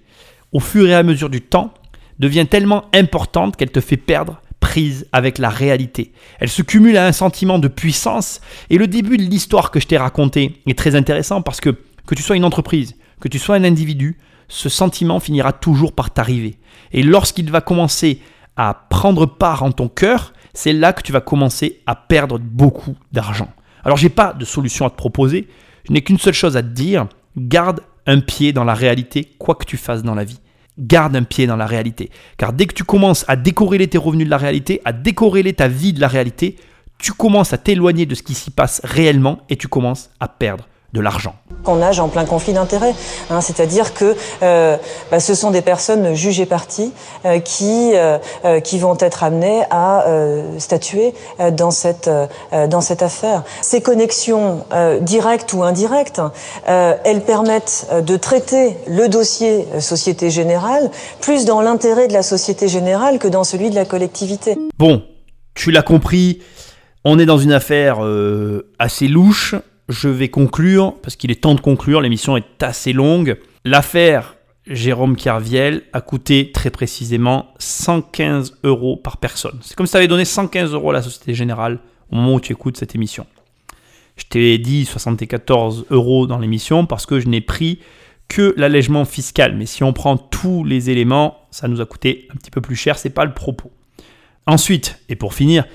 au fur et à mesure du temps devient tellement importante qu'elle te fait perdre prise avec la réalité. Elle se cumule à un sentiment de puissance et le début de l'histoire que je t'ai raconté est très intéressant parce que que tu sois une entreprise, que tu sois un individu, ce sentiment finira toujours par t'arriver. Et lorsqu'il va commencer à prendre part en ton cœur, c'est là que tu vas commencer à perdre beaucoup d'argent. Alors j'ai pas de solution à te proposer, je n'ai qu'une seule chose à te dire, garde un pied dans la réalité quoi que tu fasses dans la vie. Garde un pied dans la réalité. Car dès que tu commences à décorréler tes revenus de la réalité, à décorréler ta vie de la réalité, tu commences à t'éloigner de ce qui s'y passe réellement et tu commences à perdre de l'argent. On nage en plein conflit d'intérêts, hein, c'est-à-dire que euh, bah, ce sont des personnes jugées parties euh, qui euh, qui vont être amenées à statuer dans cette dans cette affaire. Ces connexions directes ou indirectes, elles permettent de traiter le dossier Société Générale plus dans l'intérêt de la Société Générale que dans celui de la collectivité. Bon, tu l'as compris. On est dans une affaire assez louche. Je vais conclure, parce qu'il est temps de conclure, l'émission est assez longue. L'affaire Jérôme Carviel a coûté très précisément 115 euros par personne. C'est comme si tu avais donné 115 euros à la Société Générale au moment où tu écoutes cette émission. Je t'ai dit 74 euros dans l'émission parce que je n'ai pris que l'allègement fiscal. Mais si on prend tous les éléments, ça nous a coûté un petit peu plus cher. C'est pas le propos. Ensuite, et pour finir,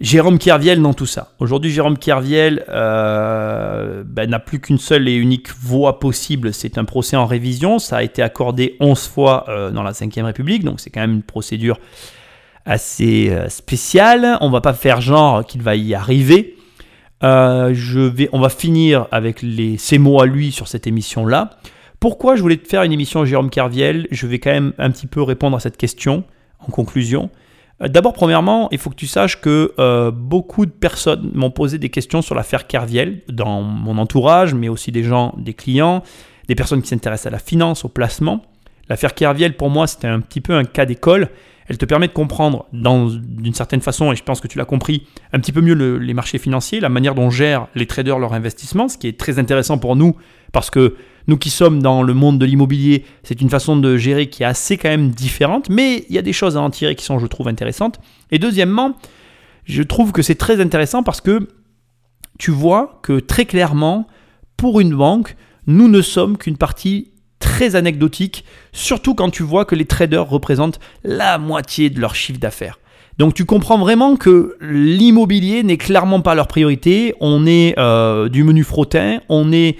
Jérôme Kerviel dans tout ça. Aujourd'hui, Jérôme Kerviel euh, ben, n'a plus qu'une seule et unique voie possible. C'est un procès en révision. Ça a été accordé 11 fois euh, dans la Ve République, donc c'est quand même une procédure assez euh, spéciale. On va pas faire genre qu'il va y arriver. je vais, on va finir avec ses mots à lui sur cette émission-là. Pourquoi je voulais te faire une émission Jérôme Kerviel Je vais quand même un petit peu répondre à cette question en conclusion. Euh, d'abord, premièrement, il faut que tu saches que euh, beaucoup de personnes m'ont posé des questions sur l'affaire Kerviel dans mon entourage, mais aussi des gens, des clients, des personnes qui s'intéressent à la finance, au placement. L'affaire Kerviel, pour moi, c'était un petit peu un cas d'école. Elle te permet de comprendre, d'une certaine façon, et je pense que tu l'as compris, un petit peu mieux les marchés financiers, la manière dont gèrent les traders leur investissement, ce qui est très intéressant pour nous, parce que nous qui sommes dans le monde de l'immobilier, c'est une façon de gérer qui est assez quand même différente, mais il y a des choses à en tirer qui sont, je trouve, intéressantes. Et deuxièmement, je trouve que c'est très intéressant parce que tu vois que très clairement, pour une banque, nous ne sommes qu'une partie très anecdotique, surtout quand tu vois que les traders représentent la moitié de leur chiffre d'affaires. Donc tu comprends vraiment que l'immobilier n'est clairement pas leur priorité, on est euh, du menu frottin, on est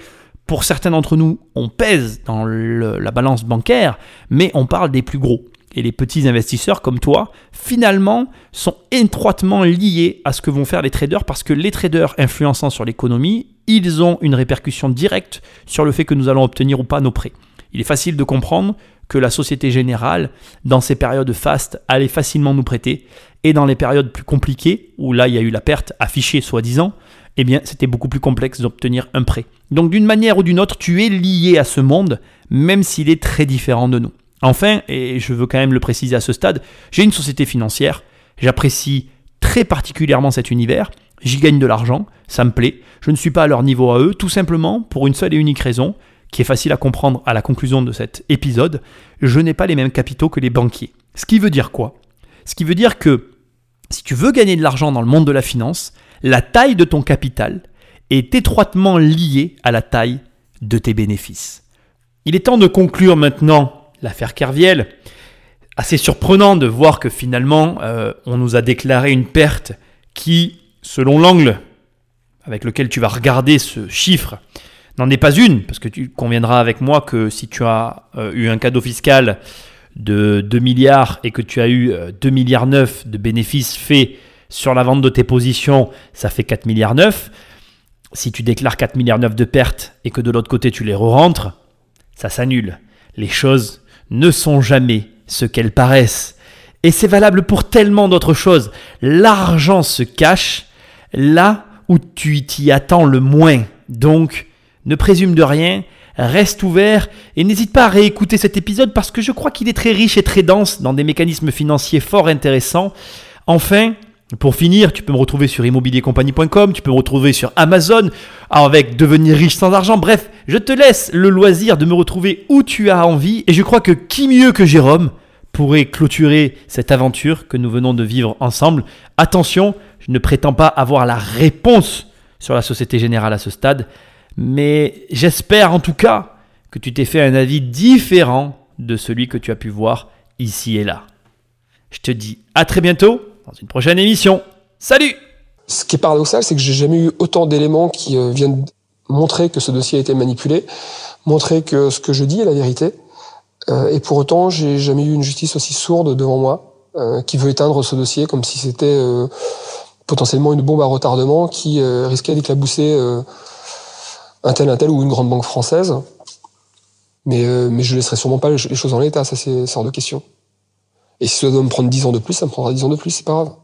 pour certains d'entre nous, on pèse dans la balance bancaire, mais on parle des plus gros. Et les petits investisseurs comme toi, finalement, sont étroitement liés à ce que vont faire les traders parce que les traders influençant sur l'économie, ils ont une répercussion directe sur le fait que nous allons obtenir ou pas nos prêts. Il est facile de comprendre que la Société Générale, dans ces périodes fastes, allait facilement nous prêter, et dans les périodes plus compliquées, où là il y a eu la perte affichée soi-disant, eh bien c'était beaucoup plus complexe d'obtenir un prêt. Donc d'une manière ou d'une autre, tu es lié à ce monde, même s'il est très différent de nous. Enfin, et je veux quand même le préciser à ce stade, j'ai une société financière, j'apprécie très particulièrement cet univers, j'y gagne de l'argent, ça me plaît, je ne suis pas à leur niveau à eux, tout simplement pour une seule et unique raison, qui est facile à comprendre à la conclusion de cet épisode, je n'ai pas les mêmes capitaux que les banquiers. Ce qui veut dire quoi? Ce qui veut dire que si tu veux gagner de l'argent dans le monde de la finance, la taille de ton capital est étroitement liée à la taille de tes bénéfices. Il est temps de conclure maintenant l'affaire Kerviel. Assez surprenant de voir que finalement, euh, on nous a déclaré une perte qui, selon l'angle avec lequel tu vas regarder ce chiffre, n'en est pas une, parce que tu conviendras avec moi que si tu as euh, eu un cadeau fiscal de 2 milliards et que tu as eu 2 euh, milliards 9 de bénéfices faits sur la vente de tes positions, ça fait 4 milliards 9. Si tu déclares 4 milliards 9 de pertes et que de l'autre côté tu les re-rentres, ça s'annule. Les choses ne sont jamais ce qu'elles paraissent. Et c'est valable pour tellement d'autres choses. L'argent se cache là où tu t'y attends le moins. Donc, ne présume de rien, reste ouvert et n'hésite pas à réécouter cet épisode parce que je crois qu'il est très riche et très dense dans des mécanismes financiers fort intéressants. Enfin, pour finir, tu peux me retrouver sur immobiliercompagnie.com, tu peux me retrouver sur Amazon avec devenir riche sans argent. Bref, je te laisse le loisir de me retrouver où tu as envie et je crois que qui mieux que Jérôme pourrait clôturer cette aventure que nous venons de vivre ensemble. Attention, je ne prétends pas avoir la réponse sur la Société Générale à ce stade, mais j'espère en tout cas que tu t'es fait un avis différent de celui que tu as pu voir ici et là. Je te dis à très bientôt dans une prochaine émission. Salut Ce qui est paradoxal, c'est que j'ai jamais eu autant d'éléments qui euh, viennent montrer que ce dossier a été manipulé, montrer que ce que je dis est la vérité. Euh, et pour autant, j'ai jamais eu une justice aussi sourde devant moi, euh, qui veut éteindre ce dossier comme si c'était potentiellement une bombe à retardement qui risquait d'éclabousser un tel, un tel ou une grande banque française. Mais, mais je laisserai sûrement pas les choses en l'état, ça c'est hors de question. Et si ça doit me prendre 10 ans de plus, ça me prendra 10 ans de plus, c'est pas grave.